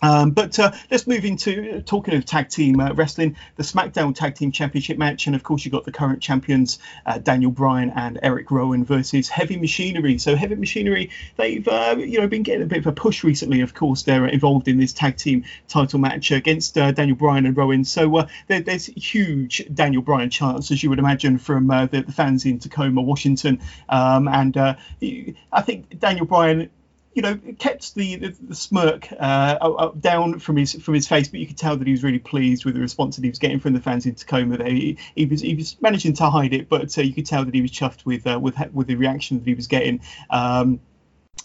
Um, but uh, let's move into uh, talking of tag team uh, wrestling, the SmackDown Tag Team Championship match, and of course you've got the current champions uh, Daniel Bryan and Eric Rowan versus Heavy Machinery. So Heavy Machinery, they've uh, you know been getting a bit of a push recently. Of course, they're involved in this tag team title match against uh, Daniel Bryan and Rowan. So there, there's huge Daniel Bryan chants, as you would imagine, from the, the, fans in Tacoma, Washington, um, and I think Daniel Bryan you know, kept the, the, the smirk uh, down from his from his face, but you could tell that he was really pleased with the response that he was getting from the fans in Tacoma. There, he, he was he was managing to hide it, but uh, you could tell that he was chuffed with uh, with with the reaction that he was getting. Um,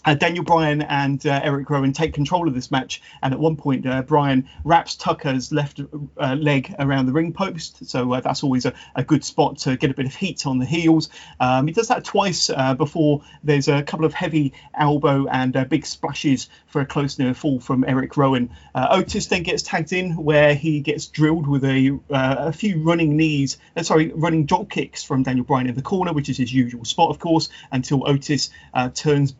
uh, Daniel Bryan and uh, Eric Rowan take control of this match, and at one point, uh, Bryan wraps Tucker's left uh, leg around the ring post, so uh, that's always a, a, good spot to get a bit of heat on the heels. Um, he does that twice uh, before there's a couple of heavy elbow and big splashes for a close near fall from Eric Rowan. Otis then gets tagged in, where he gets drilled with a, a few running knees, sorry, running drop kicks from Daniel Bryan in the corner, which is his usual spot, of course, until Otis turns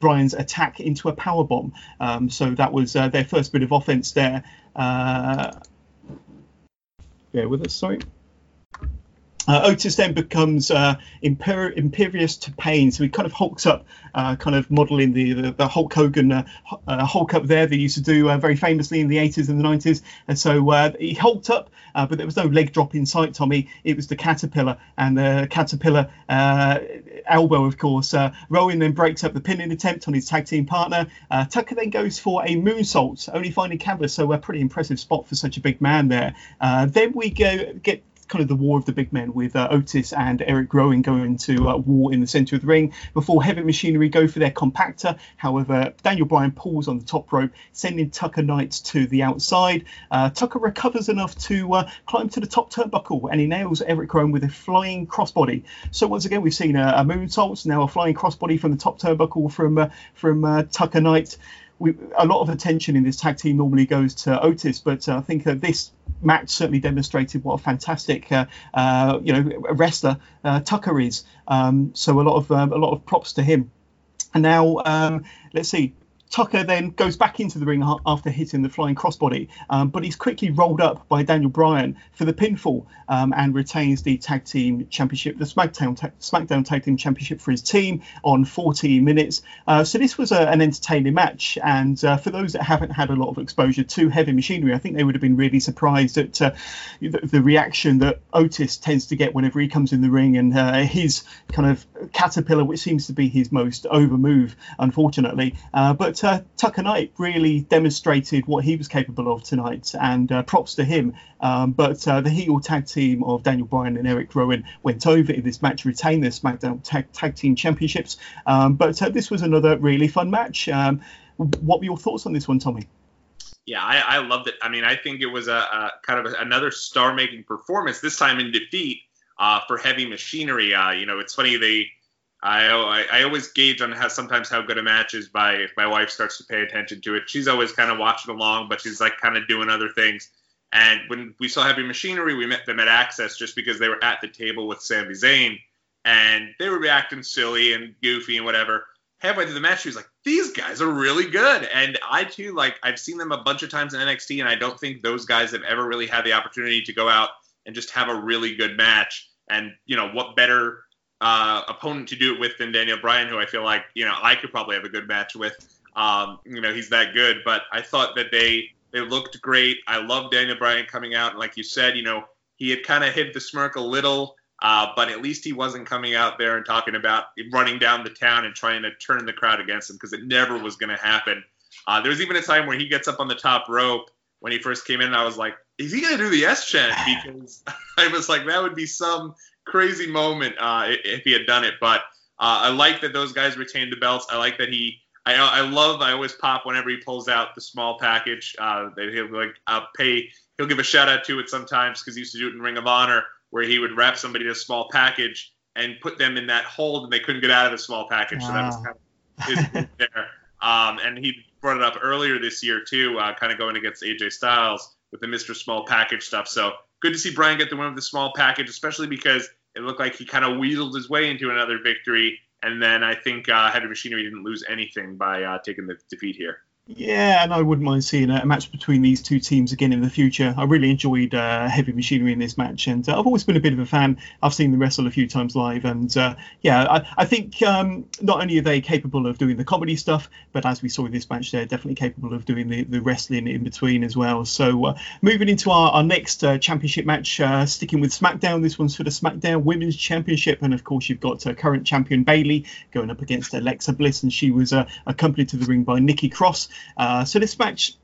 Bryan's attack into a power bomb. Um, so that was uh, their first bit of offense there. Uh, yeah, with us, sorry. Uh, Otis then becomes uh, imper- imperious to pain, so he kind of hulks up, uh, kind of modelling the, the, the Hulk Hogan uh, uh, Hulk up there they used to do uh, very famously in the 80s and the 90s. And so he hulked up, but there was no leg drop in sight, Tommy. It was the caterpillar, and the caterpillar elbow, of course. Rowan then breaks up the pinning attempt on his tag team partner. Tucker then goes for a moonsault, only finding canvas, so a pretty impressive spot for such a big man there. then we go get kind of the war of the big men with uh, Otis and Eric Rowan going to uh, war in the centre of the ring before Heavy Machinery go for their compactor. However, Daniel Bryan pulls on the top rope, sending Tucker Knight to the outside. Uh, Tucker recovers enough to uh, climb to the top turnbuckle and he nails Eric Rowan with a flying crossbody. So once again, we've seen a, a moonsault, now a flying crossbody from the top turnbuckle from uh, from uh, Tucker Knight we, a lot of attention in this tag team normally goes to Otis, but uh, I think that this match certainly demonstrated what a fantastic, uh, uh, you know, wrestler uh, Tucker is. Um, so a lot of um, a lot of props to him. And now um, let's see. Tucker then goes back into the ring after hitting the flying crossbody, um, but he's quickly rolled up by Daniel Bryan for the pinfall um, and retains the tag team championship, the SmackDown ta- SmackDown tag team championship for his team on 14 minutes. Uh, so this was a, an entertaining match, and uh, for those that haven't had a lot of exposure to heavy machinery, I think they would have been really surprised at uh, the, the, reaction that Otis tends to get whenever he comes in the ring and uh, his kind of caterpillar, which seems to be his most over move, unfortunately. Uh, but uh, Tucker Knight really demonstrated what he was capable of tonight, and uh, props to him. Um, but uh, the heel tag team of Daniel Bryan and Eric Rowan went over in this match, retained their SmackDown tag, tag team championships. Um, but uh, this was another really fun match. Um, what were your thoughts on this one, Tommy? Yeah, I, I loved it. I mean, I think it was a, a kind of a, another star-making performance. This time in defeat uh, for Heavy Machinery. Uh, you know, it's funny they I, I always gauge on how sometimes how good a match is by if my wife starts to pay attention to it. She's always kind of watching along, but she's like kind of doing other things. And when we saw Heavy Machinery, we met them at Axxess just because they were at the table with Sami Zayn, and they were reacting silly and goofy and whatever. Halfway through the match, she was like, "These guys are really good," and I too like I've seen them a bunch of times in NXT, and I don't think those guys have ever really had the opportunity to go out and just have a really good match. And you know what better uh, opponent to do it with than Daniel Bryan, who I feel like you know I could probably have a good match with. Um, you know, he's that good. But I thought that they they looked great. I love Daniel Bryan coming out, and like you said, you know, he had kind of hid the smirk a little. Uh, but at least he wasn't coming out there and talking about running down the town and trying to turn the crowd against him because it never was going to happen. Uh, there was even a time where he gets up on the top rope when he first came in, and I was like, is he going to do the S chant? Because I was like, that would be some crazy moment uh, if he had done it. But uh, I like that those guys retained the belts. I like that he. I, I love. I always pop whenever he pulls out the small package. Uh, that he'll like uh, pay. He'll give a shout out to it sometimes because he used to do it in Ring of Honor, where he would wrap somebody in a small package and put them in that hold, and they couldn't get out of the small package. Wow. So that was kind of his there. Um, and he brought it up earlier this year too, uh, kind of going against AJ Styles with the Mr. Small Package stuff. So good to see Bryan get the win with the small package, especially because it looked like he kind of weaseled his way into another victory. And then I think uh, Heavy Machinery didn't lose anything by uh, taking the defeat here. Yeah, and I wouldn't mind seeing a match between these two teams again in the future. I really enjoyed uh, Heavy Machinery in this match, and uh, I've always been a bit of a fan. I've seen them wrestle a few times live, and uh, yeah, I, I think um, not only are they capable of doing the comedy stuff, but as we saw in this match, they're definitely capable of doing the, the wrestling in between as well. So uh, moving into our, our next uh, championship match, uh, sticking with SmackDown, this one's for the SmackDown Women's Championship, and of course you've got current champion Bayley going up against Alexa Bliss, and she was accompanied to the ring by Nikki Cross. So this match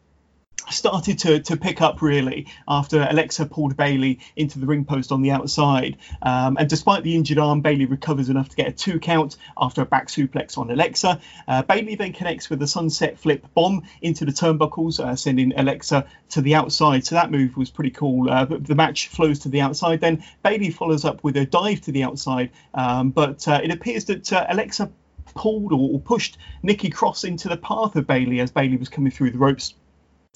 started to, to pick up really after Alexa pulled Bayley into the ring post on the outside. Um, and despite the injured arm, Bayley recovers enough to get a two count after a back suplex on Alexa. Uh, Bayley then connects with a sunset flip bomb into the turnbuckles, uh, sending Alexa to the outside. So that move was pretty cool. Uh, the match flows to the outside. Then Bayley follows up with a dive to the outside. Um, but uh, it appears that uh, Alexa pulled or pushed Nikki Cross into the path of Bayley as Bayley was coming through the ropes.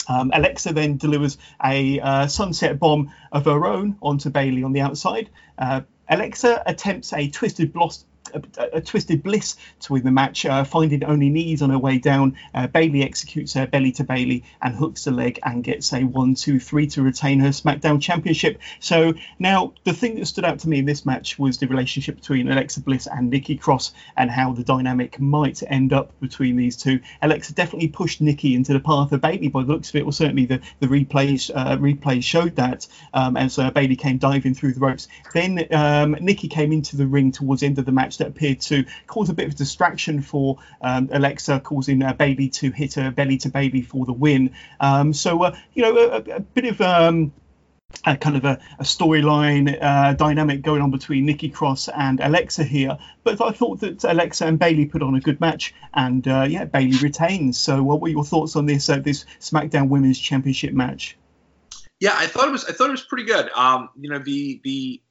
Um, Alexa then delivers a uh, sunset bomb of her own onto Bayley on the outside. Uh, Alexa attempts a twisted bloss a, a, twisted bliss to win the match, uh, finding only knees on her way down. Uh, Bayley executes her belly to Bayley and hooks the leg and gets a one, two, three to retain her SmackDown Championship. So now the thing that stood out to me in this match was the relationship between Alexa Bliss and Nikki Cross and how the dynamic might end up between these two. Alexa definitely pushed Nikki into the path of Bayley by the looks of it, or certainly the the replays uh, replays showed that um, as uh, Bayley came diving through the ropes. Then um, Nikki came into the ring towards the end of the match that appeared to cause a bit of a distraction for um, Alexa, causing uh, Bayley to hit her belly to Bayley for the win. Um, so uh, you know a, a bit of um, a kind of a, a storyline uh, dynamic going on between Nikki Cross and Alexa here. But I thought that Alexa and Bayley put on a good match, and uh, yeah, Bayley retains. So, what were your thoughts on this uh, this SmackDown Women's Championship match? Yeah, I thought it was I thought it was pretty good. Um, you know, the the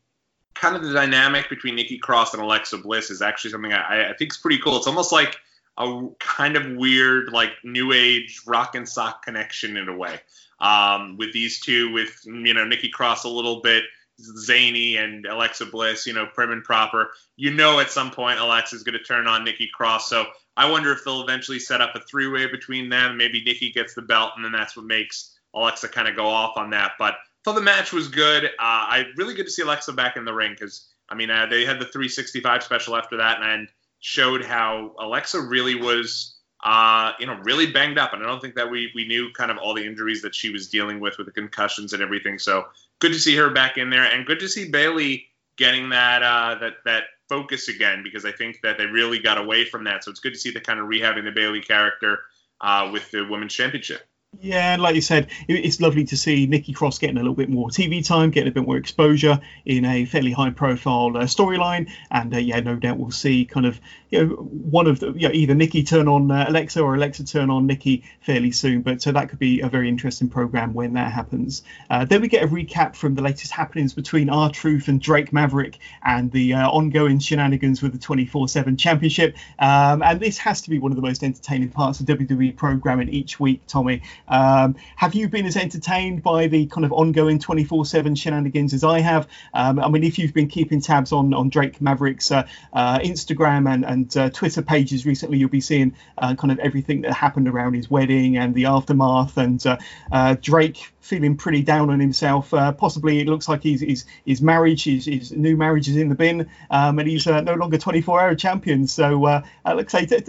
kind of the dynamic between Nikki Cross and Alexa Bliss is actually something I, I think is pretty cool. It's almost like a kind of weird, like new age rock and sock connection in a way um, with these two, with you know Nikki Cross a little bit zany and Alexa Bliss, you know, prim and proper. You know, at some point Alexa's going to turn on Nikki Cross. So I wonder if they'll eventually set up a three-way between them. Maybe Nikki gets the belt, and then that's what makes Alexa kind of go off on that. But thought the match was good. Uh, I really good to see Alexa back in the ring because I mean uh, they had the 365 special after that and showed how Alexa really was uh, you know, really banged up. And I don't think that we we knew kind of all the injuries that she was dealing with with the concussions and everything. So good to see her back in there, and good to see Bayley getting that uh, that that focus again because I think that they really got away from that. So it's good to see the kind of rehabbing the Bayley character uh, with the women's championship. Yeah, like you said, it's lovely to see Nikki Cross getting a little bit more TV time, getting a bit more exposure in a fairly high-profile uh, storyline, and uh, yeah, no doubt we'll see kind of you know one of the either Nikki turn on uh, Alexa or Alexa turn on Nikki fairly soon. But so that could be a very interesting program when that happens. Uh, then we get a recap from the latest happenings between R Truth and Drake Maverick and the uh, ongoing shenanigans with the 24/7 Championship. Um, and this has to be one of the most entertaining parts of WWE programming each week, Tommy. Um, have you been as entertained by the kind of ongoing 24/7 shenanigans as I have? Um, I mean, if you've been keeping tabs on on Drake Maverick's uh, uh, Instagram and and uh, Twitter pages recently, you'll be seeing uh, kind of everything that happened around his wedding and the aftermath, and uh, uh, Drake feeling pretty down on himself. possibly, it looks like his his, his marriage, his, his new marriage is in the bin, um, and he's no longer 24-hour champion. So, uh, like I say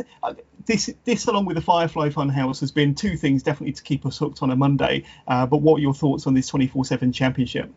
this this along with the Firefly Funhouse has been two things definitely to keep us hooked on a Monday. Uh, but what are your thoughts on this 24/7 championship?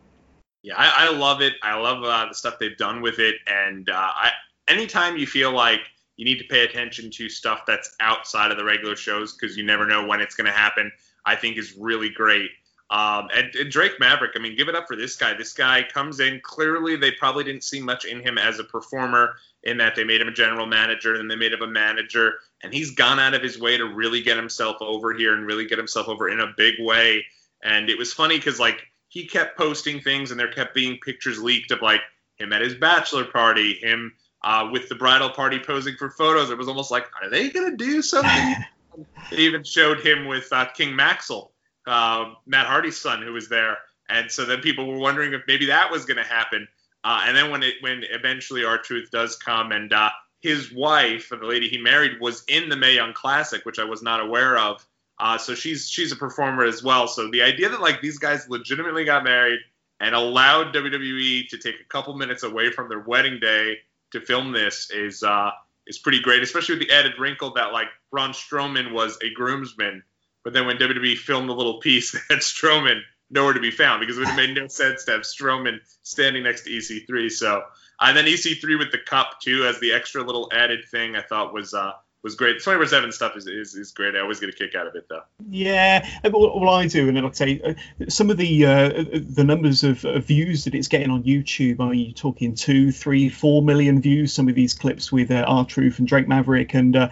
Yeah, I, I love it. I love uh, the stuff they've done with it, and uh, I, anytime you feel like you need to pay attention to stuff that's outside of the regular shows because you never know when it's going to happen, I think is really great. Um, and, and, Drake Maverick, I mean, give it up for this guy. This guy comes in. Clearly, they probably didn't see much in him as a performer, in that they made him a general manager and they made him a manager. And he's gone out of his way to really get himself over here and really get himself over in a big way. And it was funny because, like, he kept posting things and there kept being pictures leaked of, like, him at his bachelor party, him uh, with the bridal party posing for photos. It was almost like, are they going to do something? they even showed him with uh, King Maxel uh, Matt Hardy's son who was there, and so then people were wondering if maybe that was going to happen. Uh, and then when it when eventually R Truth does come, and uh, his wife, the lady he married, was in the Mae Young Classic, which I was not aware of. Uh, so she's she's a performer as well. So the idea that like these guys legitimately got married and allowed WWE to take a couple minutes away from their wedding day to film this is uh, is pretty great, especially with the added wrinkle that like Braun Strowman was a groomsman but then when WWE filmed the little piece, they had Strowman nowhere to be found because it would have made no sense to have Strowman standing next to EC3. So, and then EC3 with the cup too as the extra little added thing, I thought was uh, was great. Twenty four seven stuff is, is, is great. I always get a kick out of it though. Yeah, well, I do, and like I say, uh, some of the uh, the numbers of, of, views that it's getting on YouTube. Are you talking two, three, four million views? Some of these clips with uh, R Truth and Drake Maverick, and uh,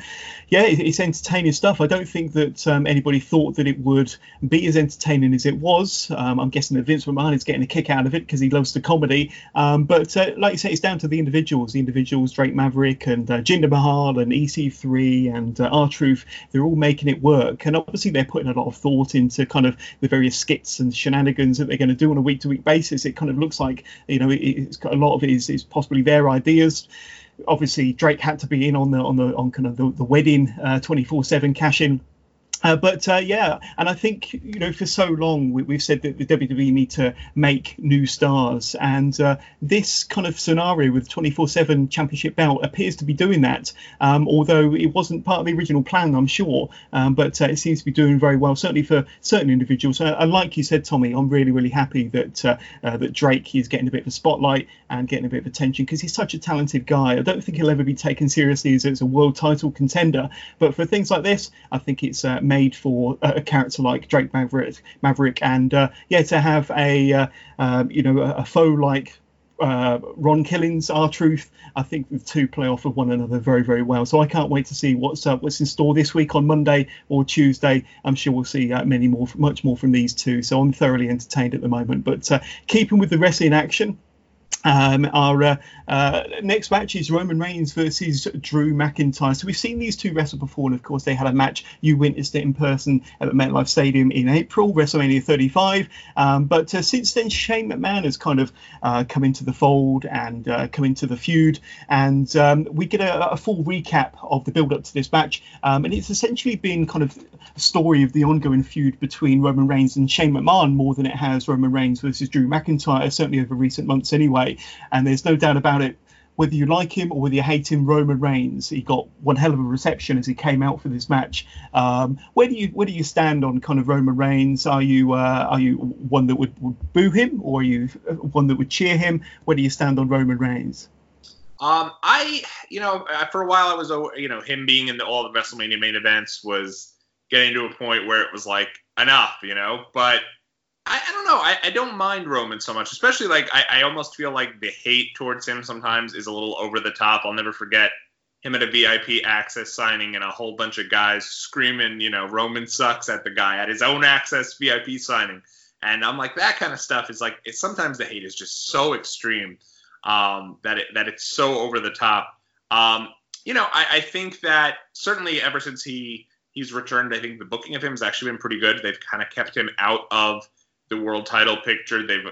yeah, it, it's entertaining stuff. I don't think that um, anybody thought that it would be as entertaining as it was. Um, I'm guessing that Vince McMahon is getting a kick out of it because he loves the comedy. Um, but uh, like you say, it's down to the individuals. The individuals, Drake Maverick and uh, Jinder Mahal and EC3 and uh, R Truth, they're all making it work. And obviously, they're putting a lot of thought into kind of the various skits and shenanigans that they're going to do on a week to week basis. It kind of looks like, you know, it, got a lot of it is, is possibly their ideas obviously Drake had to be in on the on the on kind of the, the wedding twenty four seven cash in uh, but uh, yeah, and I think you know for so long we, have said that the WWE need to make new stars, and uh, this kind of scenario with 24/7 Championship belt appears to be doing that. Um, although it wasn't part of the original plan, I'm sure, um, but uh, it seems to be doing very well, certainly for certain individuals. and like you said, Tommy, I'm really really happy that uh, uh, that Drake is getting a bit of a spotlight and getting a bit of attention because he's such a talented guy. I don't think he'll ever be taken seriously as, as a world title contender, but for things like this, I think it's made for a character like Drake Maverick, Maverick, and uh, yeah, to have a uh, um, you know a, foe like uh, Ron Killings, R-Truth. I think the two play off of one another very, very well. So I can't wait to see what's uh, what's in store this week on Monday or Tuesday. I'm sure we'll see uh, many more, much more from these two. So I'm thoroughly entertained at the moment. But uh, keeping with the wrestling action, um, our uh, uh, next match is Roman Reigns versus Drew McIntyre. So we've seen these two wrestle before, and of course they had a match. You witnessed it in person at the MetLife Stadium in April, WrestleMania 35. Um, but uh, since then, Shane McMahon has kind of uh, come into the fold and uh, come into the feud, and um, we get a, a, full recap of the build-up to this match. Um, and it's essentially been kind of a story of the ongoing feud between Roman Reigns and Shane McMahon more than it has Roman Reigns versus Drew McIntyre, certainly over recent months anyway. And there's no doubt about it, whether you like him or whether you hate him, Roman Reigns, he got one hell of a reception as he came out for this match. Um, where do you where do you stand on kind of Roman Reigns? Are you uh, are you one that would, would boo him, or are you one that would cheer him? Where do you stand on Roman Reigns? Um, I, you know, uh, for a while I was, you know, him being in the, all the WrestleMania main events was getting to a point where it was like enough, you know. But I, I don't know. I, I, don't mind Roman so much, especially like I, I almost feel like the hate towards him sometimes is a little over the top. I'll never forget him at a VIP access signing and a whole bunch of guys screaming, you know, Roman sucks at the guy at his own access VIP signing. And I'm like, that kind of stuff is like, it's, sometimes the hate is just so extreme um, that it that it's so over the top. Um, you know, I, I think that certainly ever since he he's returned, I think the booking of him has actually been pretty good. They've kind of kept him out of the world title picture. They've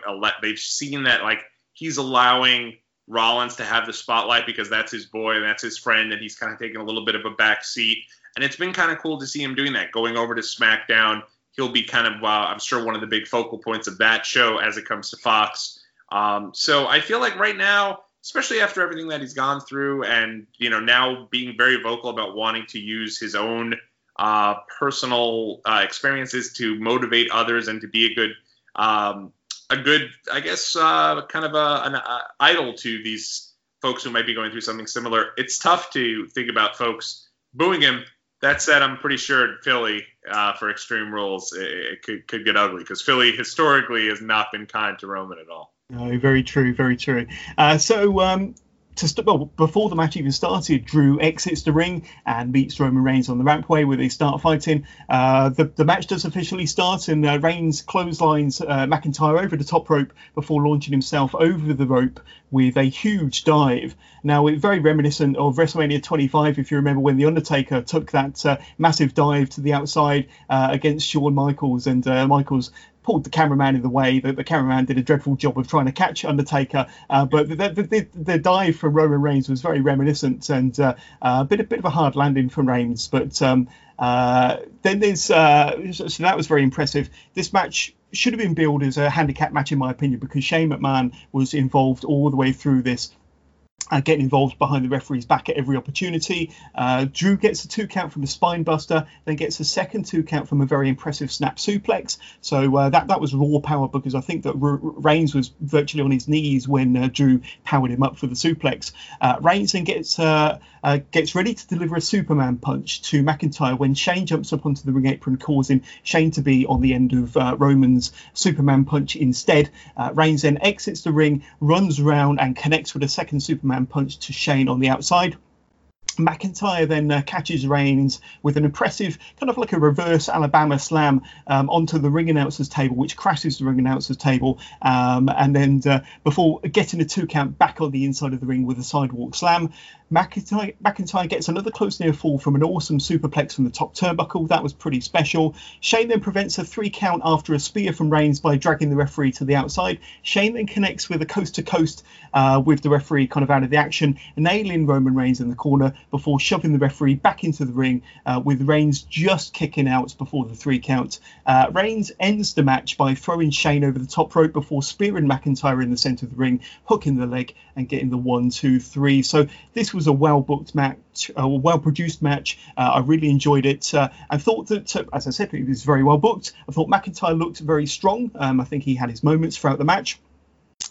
they've seen that like he's allowing Rollins to have the spotlight because that's his boy and that's his friend, and he's kind of taking a little bit of a back seat. And it's been kind of cool to see him doing that. Going over to SmackDown, he'll be kind of, uh, I'm sure, one of the big focal points of that show as it comes to Fox. Um, so I feel like right now, especially after everything that he's gone through, and you know now being very vocal about wanting to use his own uh, personal uh, experiences to motivate others and to be a good um, a good, I guess, uh, kind of a, an uh, idol to these folks who might be going through something similar. It's tough to think about folks booing him. That said, I'm pretty sure Philly uh, for Extreme Rules it, it could, could get ugly because Philly historically has not been kind to Roman at all. No, very true, very true. Uh, so um, to st- well, before the match even started, Drew exits the ring and meets Roman Reigns on the rampway where they start fighting. Uh, the, the match does officially start, and uh, Reigns clotheslines uh, McIntyre over the top rope before launching himself over the rope with a huge dive. Now, it's very reminiscent of WrestleMania 25, if you remember when The Undertaker took that uh, massive dive to the outside uh, against Shawn Michaels, and uh, Michaels pulled the cameraman in the way. The, the cameraman did a dreadful job of trying to catch Undertaker, uh, but the, the, the, dive from Roman Reigns was very reminiscent and uh, a bit a bit of a hard landing from Reigns. But um, uh, then there's uh, so that was very impressive. This match should have been billed as a handicap match in my opinion because Shane McMahon was involved all the way through this uh, getting involved behind the referee's back at every opportunity. Uh, Drew gets a two count from a spine buster, then gets a second two count from a very impressive snap suplex. So uh, that that was raw power because I think that R- Reigns was virtually on his knees when uh, Drew powered him up for the suplex. Uh, Reigns then gets uh, gets ready to deliver a Superman punch to McIntyre when Shane jumps up onto the ring apron, causing Shane to be on the end of Roman's Superman punch instead. Reigns then exits the ring, runs around and connects with a second Superman punch to Shane on the outside. McIntyre then uh, catches Reigns with an impressive, kind of like a reverse Alabama slam um, onto the ring announcer's table, which crashes the ring announcer's table. Um, and then uh, before getting a two count back on the inside of the ring with a sidewalk slam, McIntyre, gets another close near fall from an awesome superplex from the top turnbuckle. That was pretty special. Shane then prevents a three count after a spear from Reigns by dragging the referee to the outside. Shane then connects with a coast to coast with the referee kind of out of the action, nailing Roman Reigns in the corner before shoving the referee back into the ring uh, with Reigns just kicking out before the three count. Uh, Reigns ends the match by throwing Shane over the top rope before spearing McIntyre in the centre of the ring, hooking the leg and getting the one, two, three. So this was a well booked match, a well produced match. Uh, I really enjoyed it. Uh, I thought that, uh, as I said, it was very well booked. I thought McIntyre looked very strong. Um, I think he had his moments throughout the match.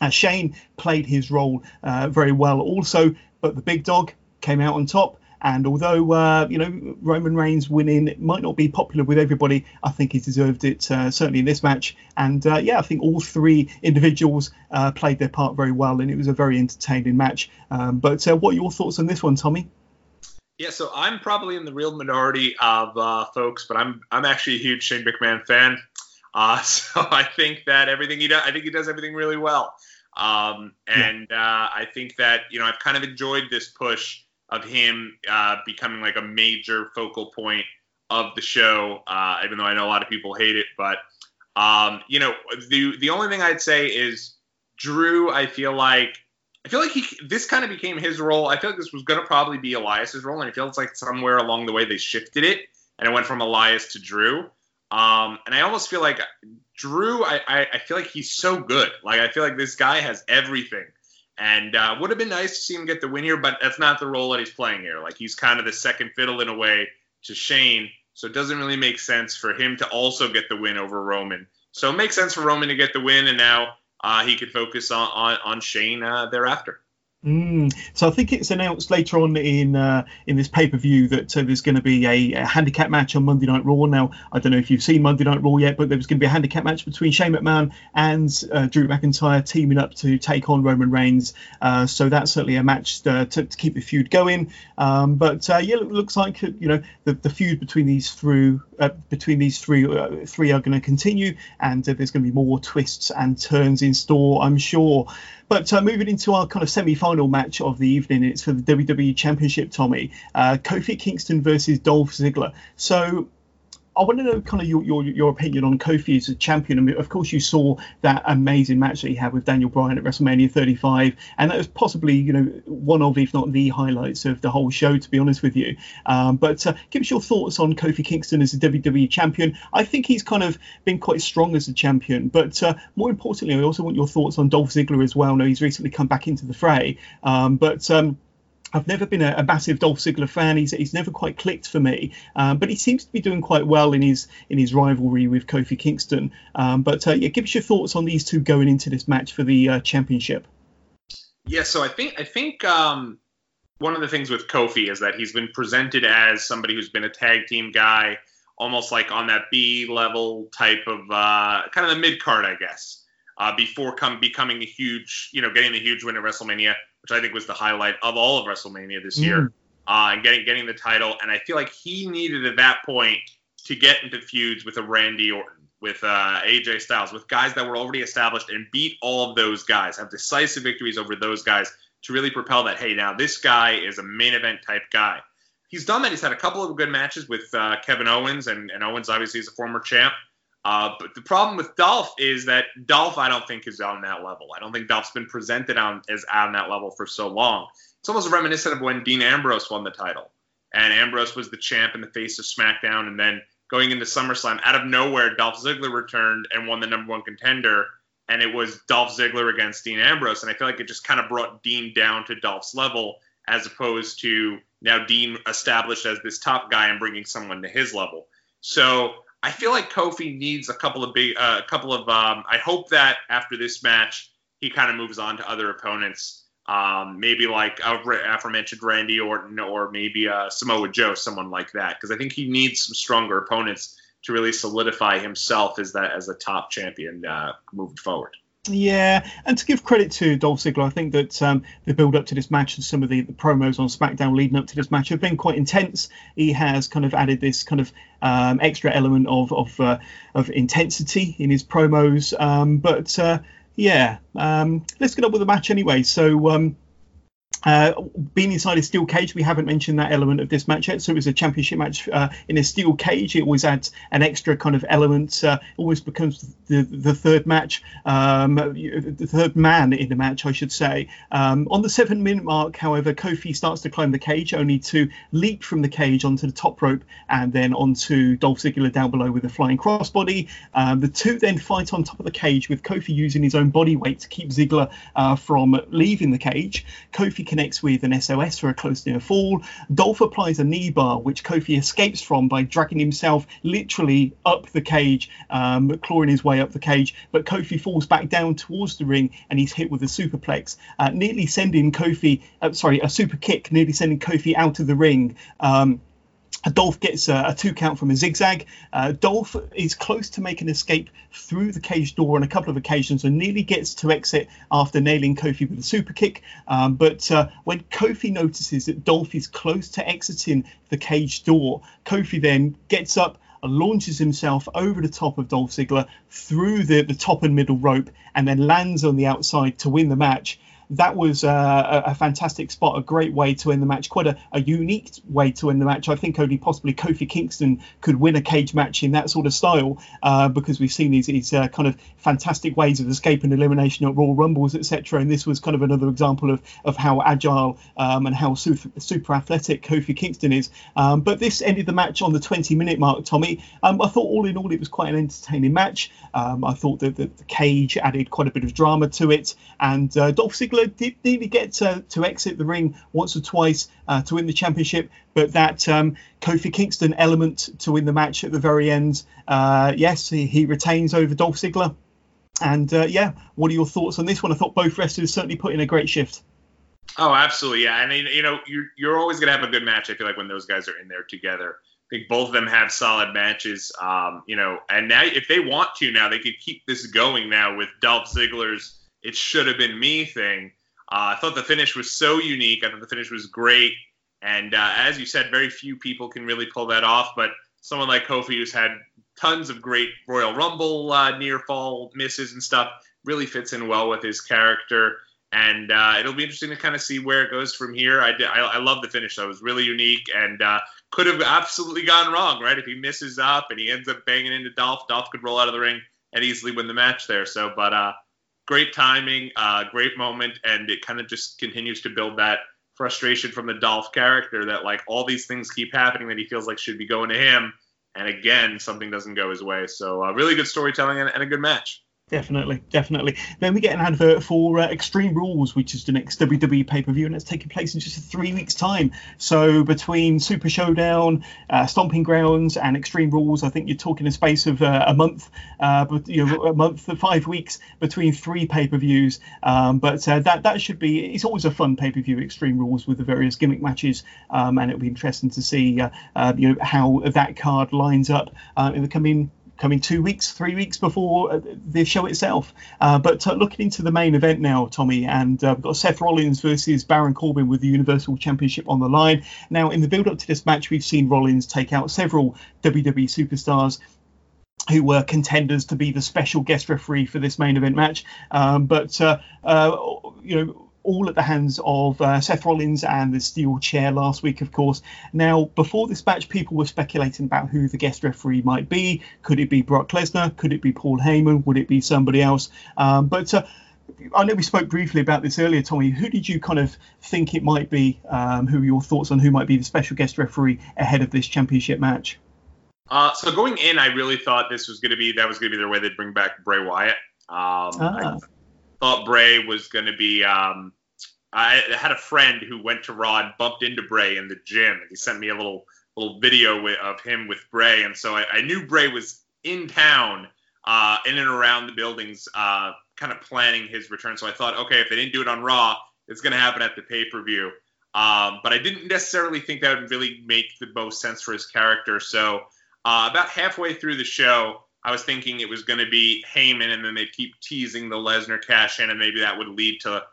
Uh, Shane played his role uh, very well also, but the big dog came out on top. And although uh, you know Roman Reigns winning might not be popular with everybody, I think he deserved it uh, certainly in this match. And uh, yeah, I think all three individuals uh, played their part very well, and it was a very entertaining match. Um, but uh, what are your thoughts on this one, Tommy? Yeah, so I'm probably in the real minority of uh, folks, but I'm I'm actually a huge Shane McMahon fan. so I think that everything he does, I think he does everything really well. Um, and. I think that you know I've kind of enjoyed this push of him uh, becoming like a major focal point of the show, uh, even though I know a lot of people hate it. But um, you know, the the only thing I'd say is Drew. I feel like I feel like he this kind of became his role. I feel like this was going to probably be Elias's role, and I feel it's like somewhere along the way they shifted it, and it went from Elias to Drew. Um, and I almost feel like Drew. I, I I feel like he's so good. Like I feel like this guy has everything. And uh, would have been nice to see him get the win here, but that's not the role that he's playing here. Like he's kind of the second fiddle in a way to Shane, so it doesn't really make sense for him to also get the win over Roman. So it makes sense for Roman to get the win, and now uh, he could focus on on, on Shane uh, thereafter. Mm. So I think it's announced later on in uh, in this pay per view that uh, there's going to be a, a, handicap match on Monday Night Raw. Now I don't know if you've seen Monday Night Raw yet, but there was going to be a handicap match between Shane McMahon and uh, Drew McIntyre teaming up to take on Roman Reigns. Uh, so that's certainly a match to, to, to keep the feud going. Um, but uh, yeah, it looks like you know the, the feud between these through uh, between these three three are going to continue, and there's going to be more twists and turns in store, I'm sure. But uh, moving into our kind of semi-final match of the evening, it's for the WWE Championship, Tommy. Uh, Kofi Kingston versus Dolph Ziggler. So I want to know kind of your, your, your opinion on Kofi as a champion. I mean, of course, you saw that amazing match that he had with Daniel Bryan at WrestleMania 35, and that was possibly, you know, one of, if not the highlights of the whole show, to be honest with you. Um, but uh, give us your thoughts on Kofi Kingston as a WWE champion. I think he's kind of been quite strong as a champion, but uh, more importantly, I also want your thoughts on Dolph Ziggler as well. Now he's recently come back into the fray, um, but. Um, I've never been a, a, massive Dolph Ziggler fan. He's, he's never quite clicked for me, um, but he seems to be doing quite well in his in his rivalry with Kofi Kingston. Um, but uh, yeah, give us your thoughts on these two going into this match for the uh, championship. Yeah, so I think I think um, one of the things with Kofi is that he's been presented as somebody who's been a tag team guy, almost like on that B level type of uh, kind of the mid card, I guess, uh, before come becoming a huge, you know, getting the huge win at WrestleMania which I think was the highlight of all of WrestleMania this mm. year, uh, and getting getting the title. And I feel like he needed at that point to get into feuds with a Randy Orton, with uh, AJ Styles, with guys that were already established, and beat all of those guys, have decisive victories over those guys to really propel that. Hey, now this guy is a main event type guy. He's done that. He's had a couple of good matches with uh, Kevin Owens, and, and Owens obviously is a former champ. Uh, but the problem with Dolph is that Dolph, I don't think, is on that level. I don't think Dolph's been presented on as on that level for so long. It's almost reminiscent of when Dean Ambrose won the title, and Ambrose was the champ in the face of SmackDown, and then going into SummerSlam, out of nowhere, Dolph Ziggler returned and won the number one contender, and it was Dolph Ziggler against Dean Ambrose, and I feel like it just kind of brought Dean down to Dolph's level, as opposed to now Dean established as this top guy and bringing someone to his level. So I feel like Kofi needs a couple of big, a uh, couple of. Um, I hope that after this match, he kind of moves on to other opponents. Um, maybe like aforementioned Randy Orton or maybe uh, Samoa Joe, someone like that, because I think he needs some stronger opponents to really solidify himself as that as a top champion uh, moving forward. Yeah, and to give credit to Dolph Ziggler, I think that um, the build up to this match and some of the, the, promos on SmackDown leading up to this match have been quite intense. He has kind of added this kind of um, extra element of of, uh, of intensity in his promos. Um, but uh, yeah, um, let's get up with the match anyway. So um, uh, being inside a steel cage, we haven't mentioned that element of this match yet. So it was a championship match uh, in a steel cage. It always adds an extra kind of element. Uh, always becomes the the third match, um, the third man in the match, I should say. Um, on the seven minute mark, however, Kofi starts to climb the cage, only to leap from the cage onto the top rope and then onto Dolph Ziggler down below with a flying crossbody. Um, the two then fight on top of the cage with Kofi using his own body weight to keep Ziggler uh, from leaving the cage. Kofi connects with an SOS for a close near fall. Dolph applies a knee bar, which Kofi escapes from by dragging himself literally up the cage, um, clawing his way up the cage. But Kofi falls back down towards the ring and he's hit with a superplex, uh, nearly sending Kofi, uh, sorry, a super kick, nearly sending Kofi out of the ring. Um, Dolph gets a, a, two count from a zigzag. Uh, Dolph is close to making an escape through the cage door on a couple of occasions and nearly gets to exit after nailing Kofi with a super kick. Um, but uh, when Kofi notices that Dolph is close to exiting the cage door, Kofi then gets up and launches himself over the top of Dolph Ziggler through the, the top and middle rope and then lands on the outside to win the match that was uh, a, a, fantastic spot, a great way to end the match, quite a, a, unique way to end the match. I think only possibly Kofi Kingston could win a cage match in that sort of style uh, because we've seen these, these uh, kind of fantastic ways of escape and elimination at Royal Rumbles, etc. And this was kind of another example of, of how agile um, and how super, super, athletic Kofi Kingston is. Um, but this ended the match on the 20 minute mark, Tommy. Um, I thought all in all it was quite an entertaining match. Um, I thought that the, the, cage added quite a bit of drama to it. And uh, Dolph Ziggler did nearly get to, to exit the ring once or twice uh, to win the championship, but that um, Kofi Kingston element to win the match at the very end, uh, yes, he, he, retains over Dolph Ziggler. And uh, yeah, what are your thoughts on this one? I thought both wrestlers certainly put in a great shift. Oh, absolutely, yeah. I mean, you know, you're you're always gonna have a good match. I feel like when those guys are in there together. I think both of them have solid matches. Um, you know, and now if they want to, now they could keep this going now with Dolph Ziggler's "It Should Have Been Me" thing. Uh, I thought the finish was so unique. I thought the finish was great. And uh, as you said, very few people can really pull that off. But someone like Kofi, who's had tons of great Royal Rumble uh, near fall misses and stuff, really fits in well with his character. And uh, it'll be interesting to kind of see where it goes from here. I, did, I, I love the finish, though. It was really unique and uh, could have absolutely gone wrong, right? If he misses up and he ends up banging into Dolph, Dolph could roll out of the ring and easily win the match there. So, but uh, great timing, uh, great moment, and it kind of just continues to build that frustration from the Dolph character that like all these things keep happening that he feels like should be going to him, and again something doesn't go his way. So uh, really good storytelling and, and a good match. Definitely, definitely. Then we get an advert for uh, Extreme Rules, which is the next WWE pay per view, and it's taking place in just three weeks' time. So between Super Showdown, uh, Stomping Grounds, and Extreme Rules, I think you're talking a space of uh, a month, uh, but you know, a month, five weeks between three pay per views. Um, but uh, that that should be. It's always a fun pay per view, Extreme Rules, with the various gimmick matches, um, and it'll be interesting to see uh, you know how that card lines up in the coming coming two weeks, three weeks before uh, the show itself. Uh, but uh, looking into the main event now, Tommy, and uh, we've got Seth Rollins versus Baron Corbin with the Universal Championship on the line. Now, in the build up to this match, we've seen Rollins take out several WWE superstars who were contenders to be the special guest referee for this main event match. Um, but uh, uh, you know all at the hands of uh, Seth Rollins and the steel chair last week, of course. Now, before this match, people were speculating about who the guest referee might be. Could it be Brock Lesnar? Could it be Paul Heyman? Would it be somebody else? Um, but uh, I know we spoke briefly about this earlier, Tommy. Who did you kind of think it might be? Um, who are your thoughts on who might be the special guest referee ahead of this championship match? Uh, so going in, I really thought this was going to be that was going to be their way they'd bring back Bray Wyatt. Um, ah. I thought Bray was going to be um, I had a friend who went to Raw and bumped into Bray in the gym. He sent me a little little video of him with Bray, and so I, I knew Bray was in town, uh, in and around the buildings, uh, kind of planning his return. So I thought, okay, if they didn't do it on Raw, it's going to happen at the pay per view. Um, but I didn't necessarily think that would really make the most sense for his character. So uh, about halfway through the show, I was thinking it was going to be Heyman, and then they'd keep teasing the Lesnar cash in, and maybe that would lead to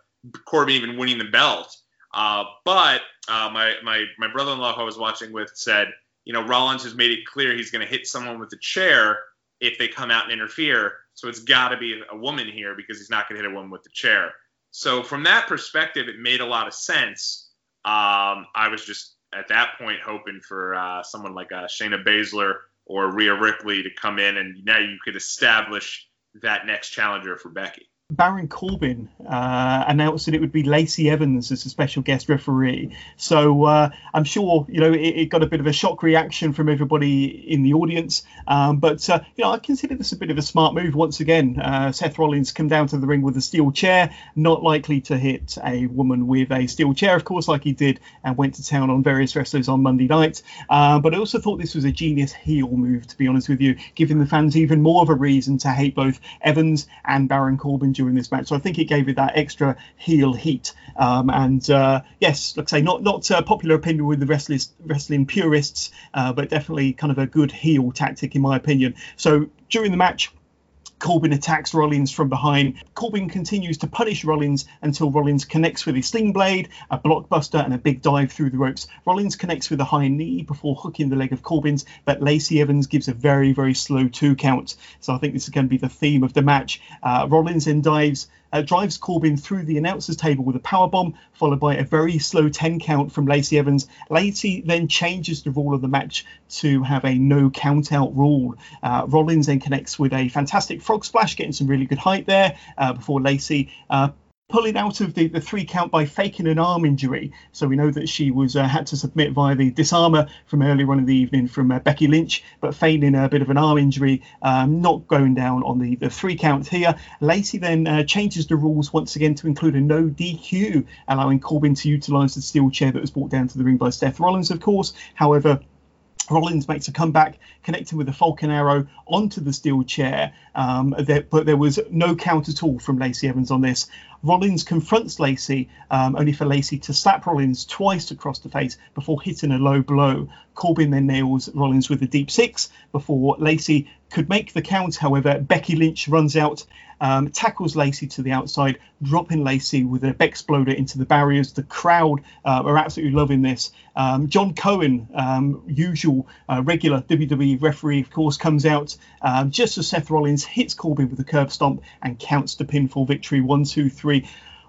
Corbin even winning the belt. Uh, but uh, my my my brother-in-law who I was watching with said, you know, Rollins has made it clear he's going to hit someone with a chair if they come out and interfere. So it's got to be a woman here because he's not going to hit a woman with the chair. So from that perspective, it made a lot of sense. Um, I was just at that point hoping for uh, someone like uh, Shayna Baszler or Rhea Ripley to come in, and now you could establish that next challenger for Becky. Baron Corbin uh, announced that it would be Lacey Evans as a special guest referee. So uh, I'm sure you know it, it, got a bit of a shock reaction from everybody in the audience. Um, but uh, you know I consider this a bit of a smart move. Once again, uh, Seth Rollins come down to the ring with a steel chair, not likely to hit a woman with a steel chair, of course, like he did and went to town on various wrestlers on Monday night. Uh, but I also thought this was a genius heel move, to be honest with you, giving the fans even more of a reason to hate both Evans and Baron Corbin during this match. So I think it gave it that extra heel heat. Um, and uh, yes, like I say, not not uh, popular opinion with the wrestlers, wrestling purists, uh, but definitely kind of a good heel tactic in my opinion. So during the match, Corbin attacks Rollins from behind. Corbin continues to punish Rollins until Rollins connects with his sling blade, a blockbuster, and a big dive through the ropes. Rollins connects with a high knee before hooking the leg of Corbin's, but Lacey Evans gives a very, very slow two count. So I think this is going to be the theme of the match. Uh, Rollins then dives uh, drives Corbin through the announcers table with a power bomb, followed by a very slow 10 count from Lacey Evans. Lacey then changes the rule of the match to have a no count out rule. Uh, Rollins then connects with a fantastic frog splash, getting some really good height there uh, before Lacey uh, pulling out of the, the three count by faking an arm injury. So we know that she was uh, had to submit via the disarmer from earlier on in the evening from uh, Becky Lynch, but feigning a bit of an arm injury, um, not going down on the, the three count here. Lacey then uh, changes the rules once again to include a no DQ, allowing Corbin to utilise the steel chair that was brought down to the ring by Seth Rollins, of course. However, Rollins makes a comeback, connecting with a Falcon Arrow onto the steel chair, um, there, but there was no count at all from Lacey Evans on this. Rollins confronts Lacey, um, only for Lacey to slap Rollins twice across the face before hitting a low blow. Corbin then nails Rollins with a deep six before Lacey could make the count. However, Becky Lynch runs out, um, tackles Lacey to the outside, dropping Lacey with a Bexploder into the barriers. The crowd uh, are absolutely loving this. Um, John Cone, um, usual uh, regular WWE referee, of course, comes out um, just as Seth Rollins hits Corbin with a curb stomp and counts the pinfall victory. One, two, three.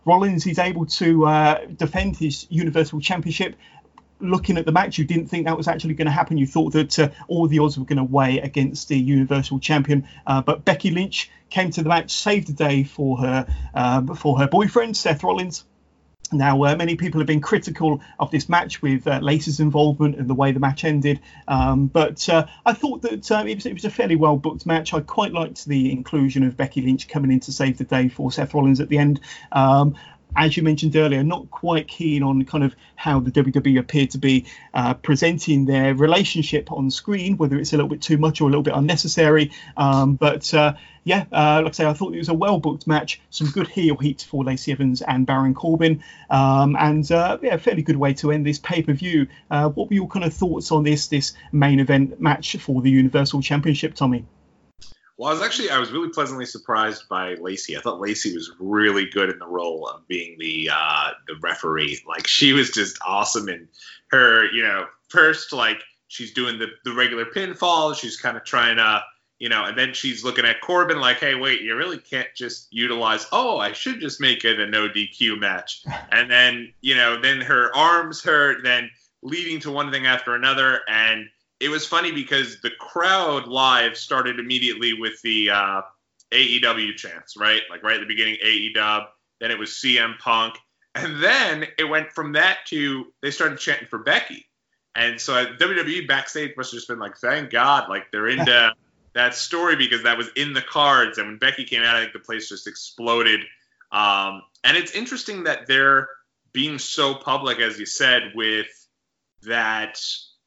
Rollins is able to uh, defend his Universal Championship looking at the match, you didn't think that was actually going to happen. You thought that uh, all the odds were going to weigh against the Universal Champion. Uh, but Becky Lynch came to the match, saved the day for her uh, for her boyfriend Seth Rollins. Now, uh, many people have been critical of this match with uh, involvement and the way the match ended, um, but uh, I thought that uh, it was, it, was, a fairly well booked match. I quite liked the inclusion of Becky Lynch coming in to save the day for Seth Rollins at the end. Um, as you mentioned earlier, not quite keen on kind of how the WWE appear to be uh, presenting their relationship on screen, whether it's a little bit too much or a little bit unnecessary. Um, but uh, yeah, uh, like I say, I thought it was a well booked match, some good heel heat for Lacey Evans and Baron Corbin, um, and uh, yeah, a fairly good way to end this pay per view. Uh, what were your kind of thoughts on this this main event match for the Universal Championship, Tommy? Well, I was actually I was really pleasantly surprised by Lacey. I thought Lacey was really good in the role of being the uh, the referee. Like she was just awesome in her, you know, first like she's doing the the regular pinfall. She's kind of trying to, you know, and then she's looking at Corbin like, hey, wait, you really can't just utilize. Oh, I should just make it a no DQ match. and then you know, then her arms hurt, then leading to one thing after another, and it was funny because the crowd live started immediately with the uh, AEW chants, right? Like right at the beginning, AEW. Then it was CM Punk, and then it went from that to they started chanting for Becky. And so WWE backstage must have just been like, thank God, like they're into that story because that was in the cards. And when Becky came out, I think the place just exploded. Um, and it's interesting that they're being so public, as you said, with that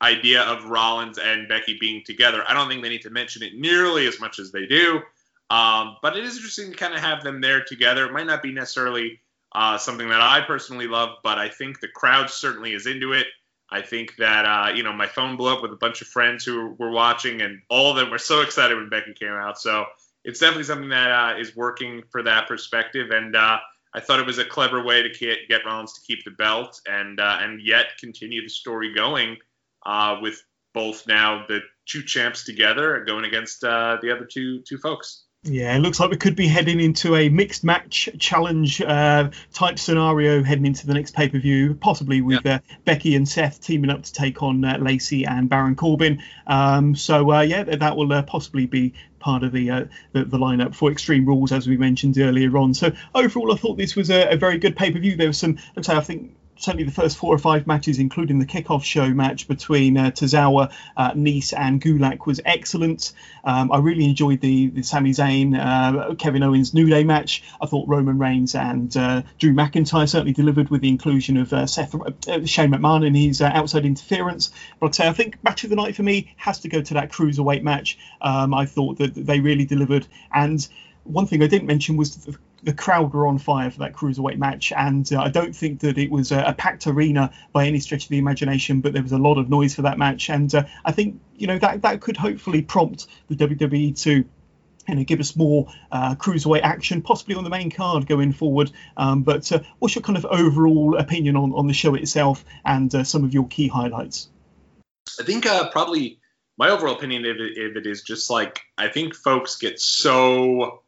idea of Rollins and Becky being together. I don't think they need to mention it nearly as much as they do. Um, but it is interesting to kind of have them there together. It might not be necessarily uh, something that I personally love, but I think the crowd certainly is into it. I think that uh, you know my phone blew up with a bunch of friends who were watching, and all of them were so excited when Becky came out. So it's definitely something that uh, is working for that perspective, and uh, I thought it was a clever way to get, get Rollins to keep the belt and uh, and yet continue the story going uh, with both now the two champs together going against uh, the other two two folks. Yeah, it looks like we could be heading into a mixed match challenge uh, type scenario heading into the next pay per view, possibly with uh, Becky and Seth teaming up to take on uh, Lacey and Baron Corbin. Um, so uh, yeah, that will uh, possibly be part of the, uh, the, the lineup for Extreme Rules, as we mentioned earlier on. So overall, I thought this was a, a very good pay per view. There was some, let's say, I think certainly the first four or five matches, including the kickoff show match between uh, Tozawa, uh, Nese, and Gulak, was excellent. Um, I really enjoyed the the Sami Zayn, uh, Kevin Owens New Day match. I thought Roman Reigns and uh, Drew McIntyre certainly delivered with the inclusion of uh, Seth uh, Shane McMahon and his outside interference. But I'd say I think match of the night for me has to go to that cruiserweight match. Um, I thought that they really delivered and one thing I didn't mention was the, the crowd were on fire for that cruiserweight match, and uh, I don't think that it was a, a, packed arena by any stretch of the imagination, but there was a lot of noise for that match, and uh, I think you know that that could hopefully prompt the WWE to you know, give us more uh, cruiserweight action, possibly on the main card going forward. Um, but uh, what's your kind of overall opinion on, on the show itself and uh, some of your key highlights? I think uh, probably my overall opinion of it, of it is just like I think folks get so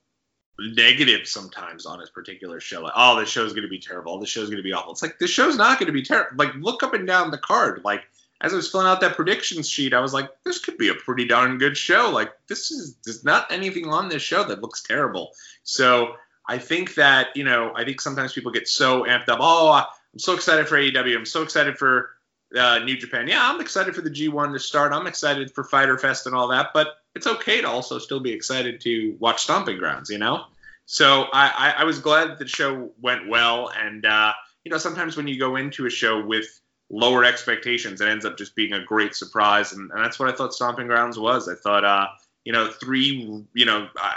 negative sometimes on his particular show. Like, oh, this show's going to be terrible. This show's going to be awful. It's like this show's not going to be terrible. Like, look up and down the card. Like, as I was filling out that predictions sheet, I was like, this could be a pretty darn good show. Like, this is there's not anything on this show that looks terrible. So I think that you know, I think sometimes people get so amped up. Oh, I'm so excited for AEW. I'm so excited for uh, New Japan. Yeah, I'm excited for the G1 to start. I'm excited for Fyter Fest and all that. But it's okay to also still be excited to watch Stomping Grounds, you know? So I, I, I was glad that the show went well. And, uh, you know, sometimes when you go into a show with lower expectations, it ends up just being a great surprise. And, and that's what I thought Stomping Grounds was. I thought, uh, you know, three, you know, I,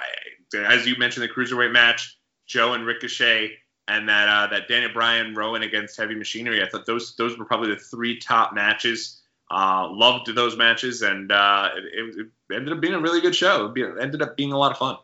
as you mentioned, the cruiserweight match, Joe and Ricochet, and that uh, that Daniel Bryan Rowan against Heavy Machinery. I thought those those were probably the three top matches uh, loved those matches, and uh, it, it, ended up being a really good show. It ended up being a lot of fun.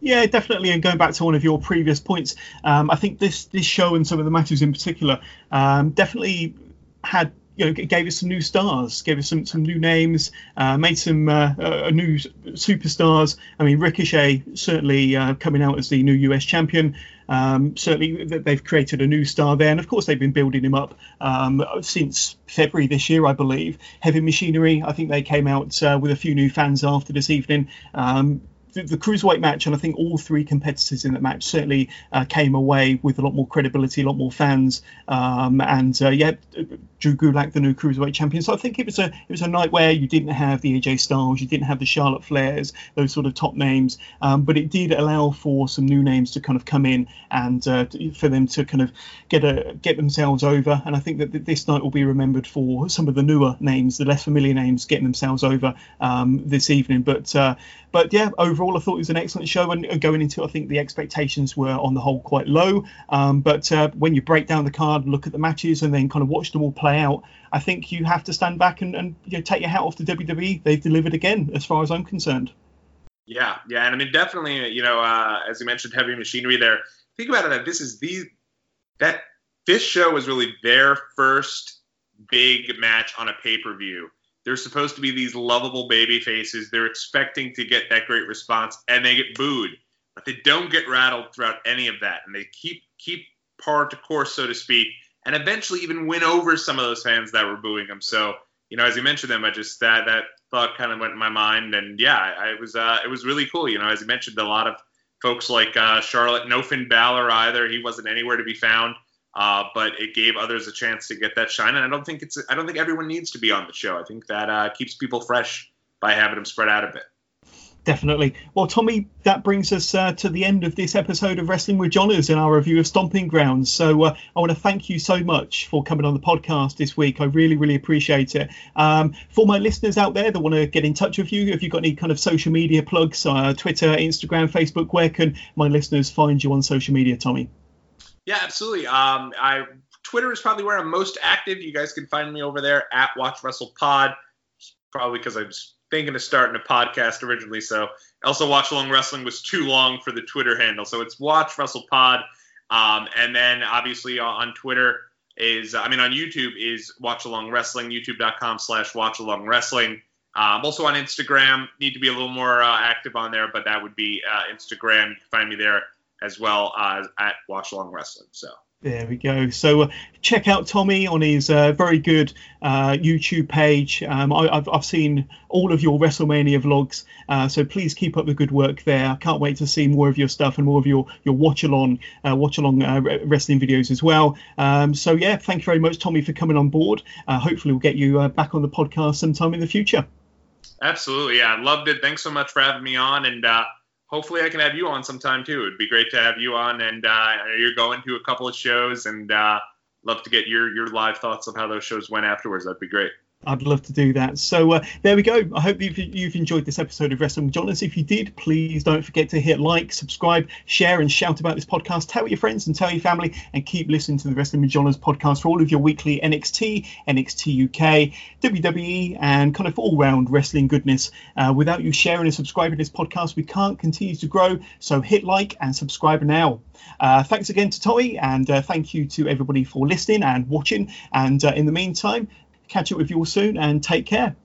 Yeah, definitely. And going back to one of your previous points, um, I think this this show and some of the matches in particular um, definitely had you know gave us some new stars, gave us some some new names, uh, made some uh, uh, new superstars. I mean, Ricochet certainly uh, coming out as the new US champion. Um, certainly, they've created a new star there, and of course, they've been building him up um, since February this year, I believe. Heavy Machinery, I think they came out uh, with a few new fans after this evening. Um, the, cruiserweight match, and I think all three competitors in that match certainly uh, came away with a lot more credibility, a lot more fans, um, and uh, yeah, Drew Gulak, the new cruiserweight champion. So I think it was a it was a night where you didn't have the AJ Styles, you didn't have the Charlotte Flairs, those sort of top names, um, but it did allow for some new names to kind of come in and uh, for them to kind of get a get themselves over. And I think that this night will be remembered for some of the newer names, the less familiar names, getting themselves over um, this evening. But uh, but yeah, overall, I thought it was an excellent show. And going into it, I think the expectations were on the whole quite low. Um, but uh, when you break down the card, look at the matches, and then kind of watch them all play out, I think you have to stand back and, and you know, take your hat off to WWE. They've delivered again, as far as I'm concerned. Yeah, yeah, and I mean definitely, you know, uh, as you mentioned, heavy machinery there. Think about it this is the that this show was really their first big match on a pay per view they're supposed to be these lovable baby faces. They're expecting to get that great response, and they get booed. But they don't get rattled throughout any of that, and they keep keep par to course, so to speak, and eventually even win over some of those fans that were booing them. So, you know, as you mentioned them, I just that that thought kind of went in my mind, and yeah, I, it was uh, it was really cool. You know, as you mentioned, a lot of folks like uh, Charlotte, no Finn Balor either. He wasn't anywhere to be found. Uh, but it gave others a chance to get that shine. And I don't think it's I don't think everyone needs to be on the show. I think that uh, keeps people fresh by having them spread out a bit. Definitely. Well, Tommy, that brings us uh, to the end of this episode of Wrestling with Johners in our review of Stomping Grounds. So uh, I want to thank you so much for coming on the podcast this week. I really, really appreciate it. Um, for my listeners out there that want to get in touch with you, if you've got any kind of social media plugs, uh, Twitter, Instagram, Facebook, where can my listeners find you on social media, Tommy? Yeah, absolutely. Um, I Twitter is probably where I'm most active. You guys can find me over there at Watch Wrestle Pod. Probably because I was thinking of starting a podcast originally. So also Watchalong Wrestling was too long for the Twitter handle. So it's Watch Wrestle Pod. Um, and then obviously on Twitter is, I mean, on YouTube is Watchalong Wrestling, youtube.com slash Watchalong Wrestling. I'm also on Instagram. Need to be a little more uh, active on there, but that would be uh, Instagram. Find me there as well as at Watchalong Wrestling. So. There we go. So uh, check out Tommy on his uh, very good uh, YouTube page. Um, I, have I've seen all of your WrestleMania vlogs, uh, so please keep up the good work there. I can't wait to see more of your stuff and more of your your watch along uh, watch along uh, wrestling videos as well. Um, so yeah, thank you very much, Tommy, for coming on board. hopefully, we'll get you back on the podcast sometime in the future. Absolutely, yeah, I loved it. Thanks so much for having me on, and hopefully I can have you on sometime too. It'd be great to have you on, and uh, you're going to a couple of shows, and uh, love to get your your live thoughts of how those shows went afterwards. That'd be great. I'd love to do that. So uh, there we go. I hope you've, you've enjoyed this episode of Wrestling with Johners. If you did, please don't forget to hit like, subscribe, share, and shout about this podcast. Tell your friends and tell your family, and keep listening to the Wrestling with Johners podcast for all of your weekly NXT, NXT UK, WWE, and kind of all round wrestling goodness. Uh, without you sharing and subscribing to this podcast, we can't continue to grow. So hit like and subscribe now. Uh, thanks again to Tommy, and uh, thank you to everybody for listening and watching. And uh, in the meantime, Catch up with you all soon and take care.